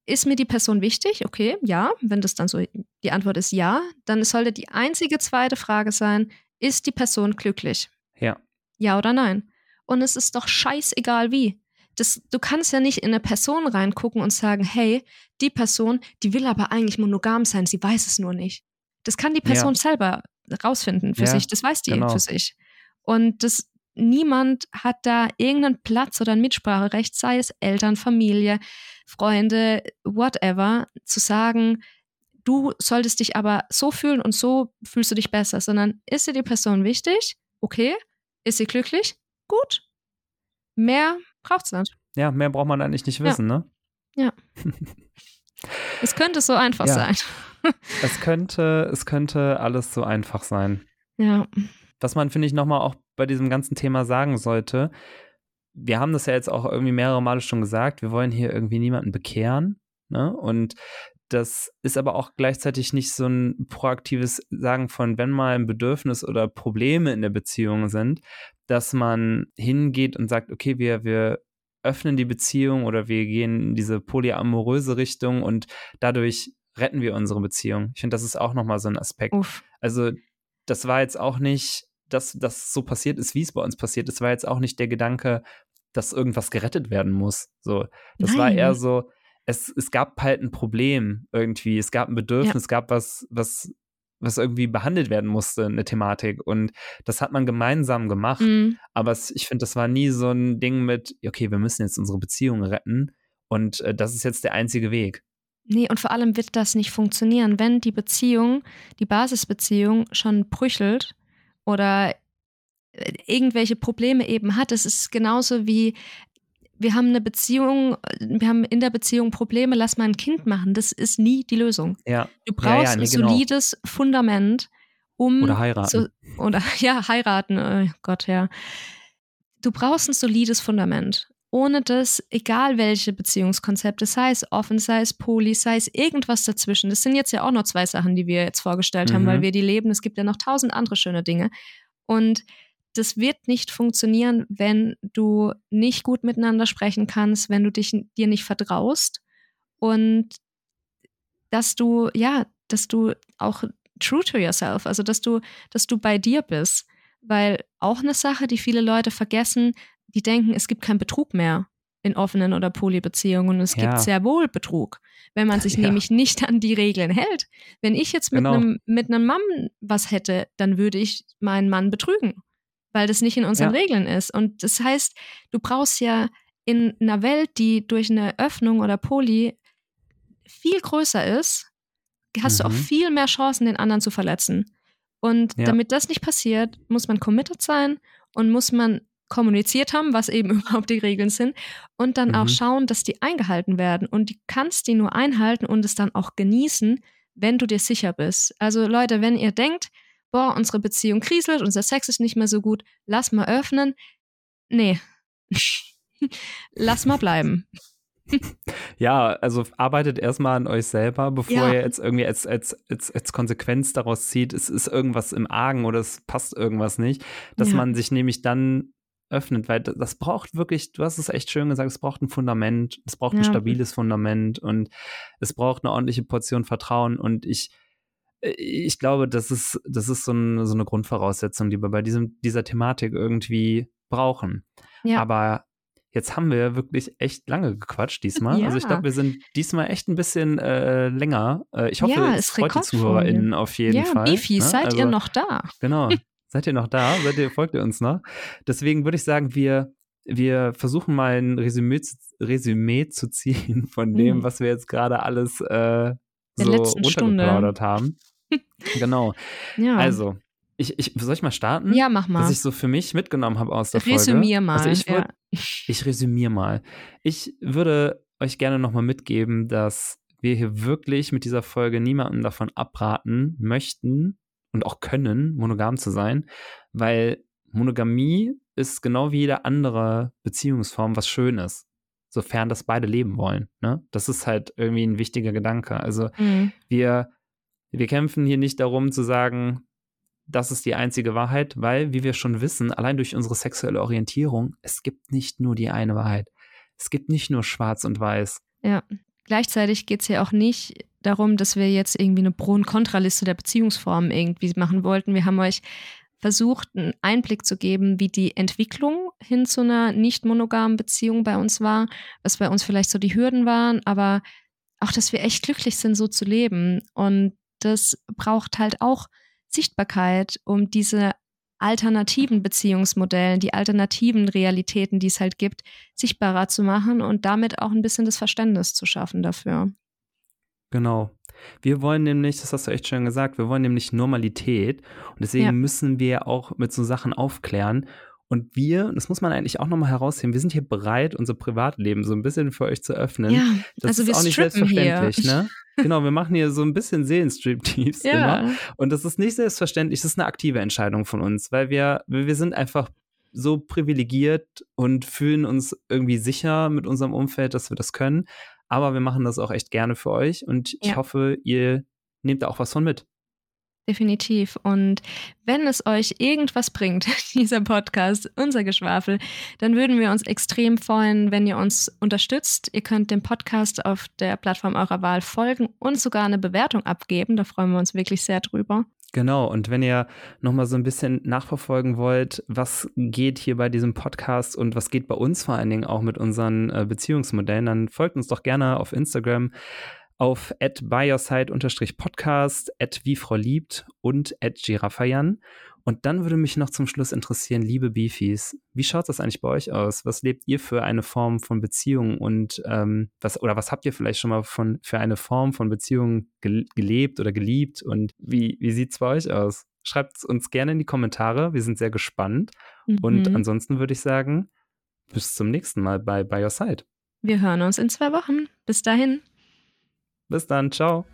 ist mir die Person wichtig? Okay, ja. Wenn das dann so die Antwort ist ja, dann sollte die einzige zweite Frage sein, ist die Person glücklich? Ja. Ja oder nein? Und es ist doch scheißegal wie. Das, du kannst ja nicht in eine Person reingucken und sagen, hey, die Person, die will aber eigentlich monogam sein, sie weiß es nur nicht. Das kann die Person selber rausfinden für Ja, sich, das weiß die genau. für sich. Und das, niemand hat da irgendeinen Platz oder ein Mitspracherecht, sei es Eltern, Familie, Freunde, whatever, zu sagen, du solltest dich aber so fühlen und so fühlst du dich besser, sondern ist dir die Person wichtig? Okay. Ist sie glücklich? Gut. Mehr braucht's nicht. Ja, mehr braucht man eigentlich nicht Ja. wissen, ne? Es könnte so einfach Ja. sein. Es könnte, es könnte alles so einfach sein. Ja. Was man, finde ich, nochmal auch bei diesem ganzen Thema sagen sollte, wir haben das ja jetzt auch irgendwie mehrere Male schon gesagt, wir wollen hier irgendwie niemanden bekehren. Ne? Und das ist aber auch gleichzeitig nicht so ein proaktives Sagen von, wenn mal ein Bedürfnis oder Probleme in der Beziehung sind, dass man hingeht und sagt, okay, wir, wir öffnen die Beziehung oder wir gehen in diese polyamoröse Richtung und dadurch retten wir unsere Beziehung. Ich finde, das ist auch nochmal so ein Aspekt. Uff. Also, das war jetzt auch nicht, dass das so passiert ist, wie es bei uns passiert ist, war jetzt auch nicht der Gedanke, dass irgendwas gerettet werden muss. So, das war Nein. eher so, es, es gab halt ein Problem irgendwie, es gab ein Bedürfnis, es gab was, was, was irgendwie behandelt werden musste, eine Thematik. Und das hat man gemeinsam gemacht. Mhm. Aber es, ich finde, das war nie so ein Ding mit, okay, wir müssen jetzt unsere Beziehung retten und äh, das ist jetzt der einzige Weg. Nee, und vor allem wird das nicht funktionieren, wenn die Beziehung, die Basisbeziehung schon brüchelt oder äh, irgendwelche Probleme eben hat. Es ist genauso wie wir haben eine Beziehung, wir haben in der Beziehung Probleme, lass mal ein Kind machen. Das ist nie die Lösung. Ja. Du Ja, ja, brauchst nee, ein genau. solides Fundament, um Oder heiraten. So, oder ja, heiraten, oh Gott, ja. Du brauchst ein solides Fundament. Ohne das, egal welche Beziehungskonzepte, sei es offen, sei es poly, sei es irgendwas dazwischen. Das sind jetzt ja auch noch zwei Sachen, die wir jetzt vorgestellt haben, Mhm. weil wir die leben. Es gibt ja noch tausend andere schöne Dinge. Und das wird nicht funktionieren, wenn du nicht gut miteinander sprechen kannst, wenn du dich dir nicht vertraust und dass du, ja, dass du auch true to yourself, also dass du, dass du bei dir bist. Weil auch eine Sache, die viele Leute vergessen, die denken, es gibt keinen Betrug mehr in offenen oder Polybeziehungen. Und es Ja. gibt sehr wohl Betrug, wenn man sich Ja. nämlich nicht an die Regeln hält. Wenn ich jetzt mit Genau. einem mit einem Mann was hätte, dann würde ich meinen Mann betrügen, weil das nicht in unseren Ja. Regeln ist. Und das heißt, du brauchst ja in einer Welt, die durch eine Öffnung oder Poly viel größer ist, hast du auch Mhm. viel mehr Chancen, den anderen zu verletzen. Und Ja. damit das nicht passiert, muss man committed sein und muss man kommuniziert haben, was eben überhaupt die Regeln sind und dann auch Mhm. schauen, dass die eingehalten werden. Und du kannst die nur einhalten und es dann auch genießen, wenn du dir sicher bist. Also Leute, wenn ihr denkt, boah, unsere Beziehung kriselt, unser Sex ist nicht mehr so gut, lass mal öffnen. Nee. lass mal bleiben. Ja, also arbeitet erstmal an euch selber, bevor Ja. ihr jetzt irgendwie als, als, als, als Konsequenz daraus zieht, es ist irgendwas im Argen oder es passt irgendwas nicht, dass Ja. man sich nämlich dann öffnet, weil das braucht wirklich, du hast es echt schön gesagt, es braucht ein Fundament, es braucht ein Ja. stabiles Fundament und es braucht eine ordentliche Portion Vertrauen und ich, ich glaube, das ist, das ist so, ein, so eine Grundvoraussetzung, die wir bei diesem, dieser Thematik irgendwie brauchen. Ja. Aber jetzt haben wir wirklich echt lange gequatscht diesmal. Also ich Ja. glaube, wir sind diesmal echt ein bisschen äh, länger. Äh, ich hoffe, Ja, es freut die. ZuhörerInnen auf jeden ja, Fall. Beefies, ne? seid ihr Also- noch da? Genau. Seid ihr noch da? Seid ihr, folgt ihr uns noch? Deswegen würde ich sagen, wir, wir versuchen mal ein Resümee, zu- Resümee zu ziehen von dem, Mhm. was wir jetzt gerade alles äh, so letzten Stunde. runtergeplaudert haben. Genau. Ja. Also, ich, ich, soll ich mal starten? ja, mach mal. Was ich so für mich mitgenommen habe aus der Folge. Resümier mal. Also ich ja. ich resümiere mal. Ich würde euch gerne nochmal mitgeben, dass wir hier wirklich mit dieser Folge niemanden davon abraten möchten und auch können, monogam zu sein, weil Monogamie ist genau wie jede andere Beziehungsform was Schönes, sofern das beide leben wollen. Ne? Das ist halt irgendwie ein wichtiger Gedanke. Also Mhm. wir, wir kämpfen hier nicht darum zu sagen, das ist die einzige Wahrheit, weil, wie wir schon wissen, allein durch unsere sexuelle Orientierung, es gibt nicht nur die eine Wahrheit. Es gibt nicht nur schwarz und weiß. Ja. Gleichzeitig geht es ja auch nicht darum, dass wir jetzt irgendwie eine Pro- und Kontraliste der Beziehungsformen irgendwie machen wollten. Wir haben euch versucht, einen Einblick zu geben, wie die Entwicklung hin zu einer nicht monogamen Beziehung bei uns war, was bei uns vielleicht so die Hürden waren, aber auch, dass wir echt glücklich sind, so zu leben. Und das braucht halt auch Sichtbarkeit, um diese alternativen Beziehungsmodellen, die alternativen Realitäten, die es halt gibt, sichtbarer zu machen und damit auch ein bisschen das Verständnis zu schaffen dafür. Genau. Wir wollen nämlich, das hast du echt schön gesagt, wir wollen nämlich Normalität. Und deswegen Ja. müssen wir auch mit so Sachen aufklären. Und wir, das muss man eigentlich auch nochmal herausheben, wir sind hier bereit, unser Privatleben so ein bisschen für euch zu öffnen. Ja, Das also ist wir auch nicht strippen hier. selbstverständlich, ne? Genau, wir machen hier so ein bisschen Seelenstriptease immer. Ja, Und das ist nicht selbstverständlich, das ist eine aktive Entscheidung von uns, weil wir, wir sind einfach so privilegiert und fühlen uns irgendwie sicher mit unserem Umfeld, dass wir das können. Aber wir machen das auch echt gerne für euch und ich Ja. hoffe, ihr nehmt da auch was von mit. Definitiv. Und wenn es euch irgendwas bringt, dieser Podcast, unser Geschwafel, dann würden wir uns extrem freuen, wenn ihr uns unterstützt. Ihr könnt dem Podcast auf der Plattform eurer Wahl folgen und sogar eine Bewertung abgeben. Da freuen wir uns wirklich sehr drüber. Genau, und wenn ihr nochmal so ein bisschen nachverfolgen wollt, was geht hier bei diesem Podcast und was geht bei uns vor allen Dingen auch mit unseren äh, Beziehungsmodellen, dann folgt uns doch gerne auf Instagram auf at byyourside-podcast, at wie Frau liebt und at giraffayan. Und dann würde mich noch zum Schluss interessieren, liebe Beefies, wie schaut das eigentlich bei euch aus? Was lebt ihr für eine Form von Beziehung und ähm, was oder was habt ihr vielleicht schon mal von für eine Form von Beziehung gel gelebt oder geliebt und wie, wie sieht es bei euch aus? Schreibt es uns gerne in die Kommentare, wir sind sehr gespannt. Und Mhm. ansonsten würde ich sagen, bis zum nächsten Mal bei By Your Side. wir hören uns in zwei Wochen. Bis dahin. Bis dann, ciao.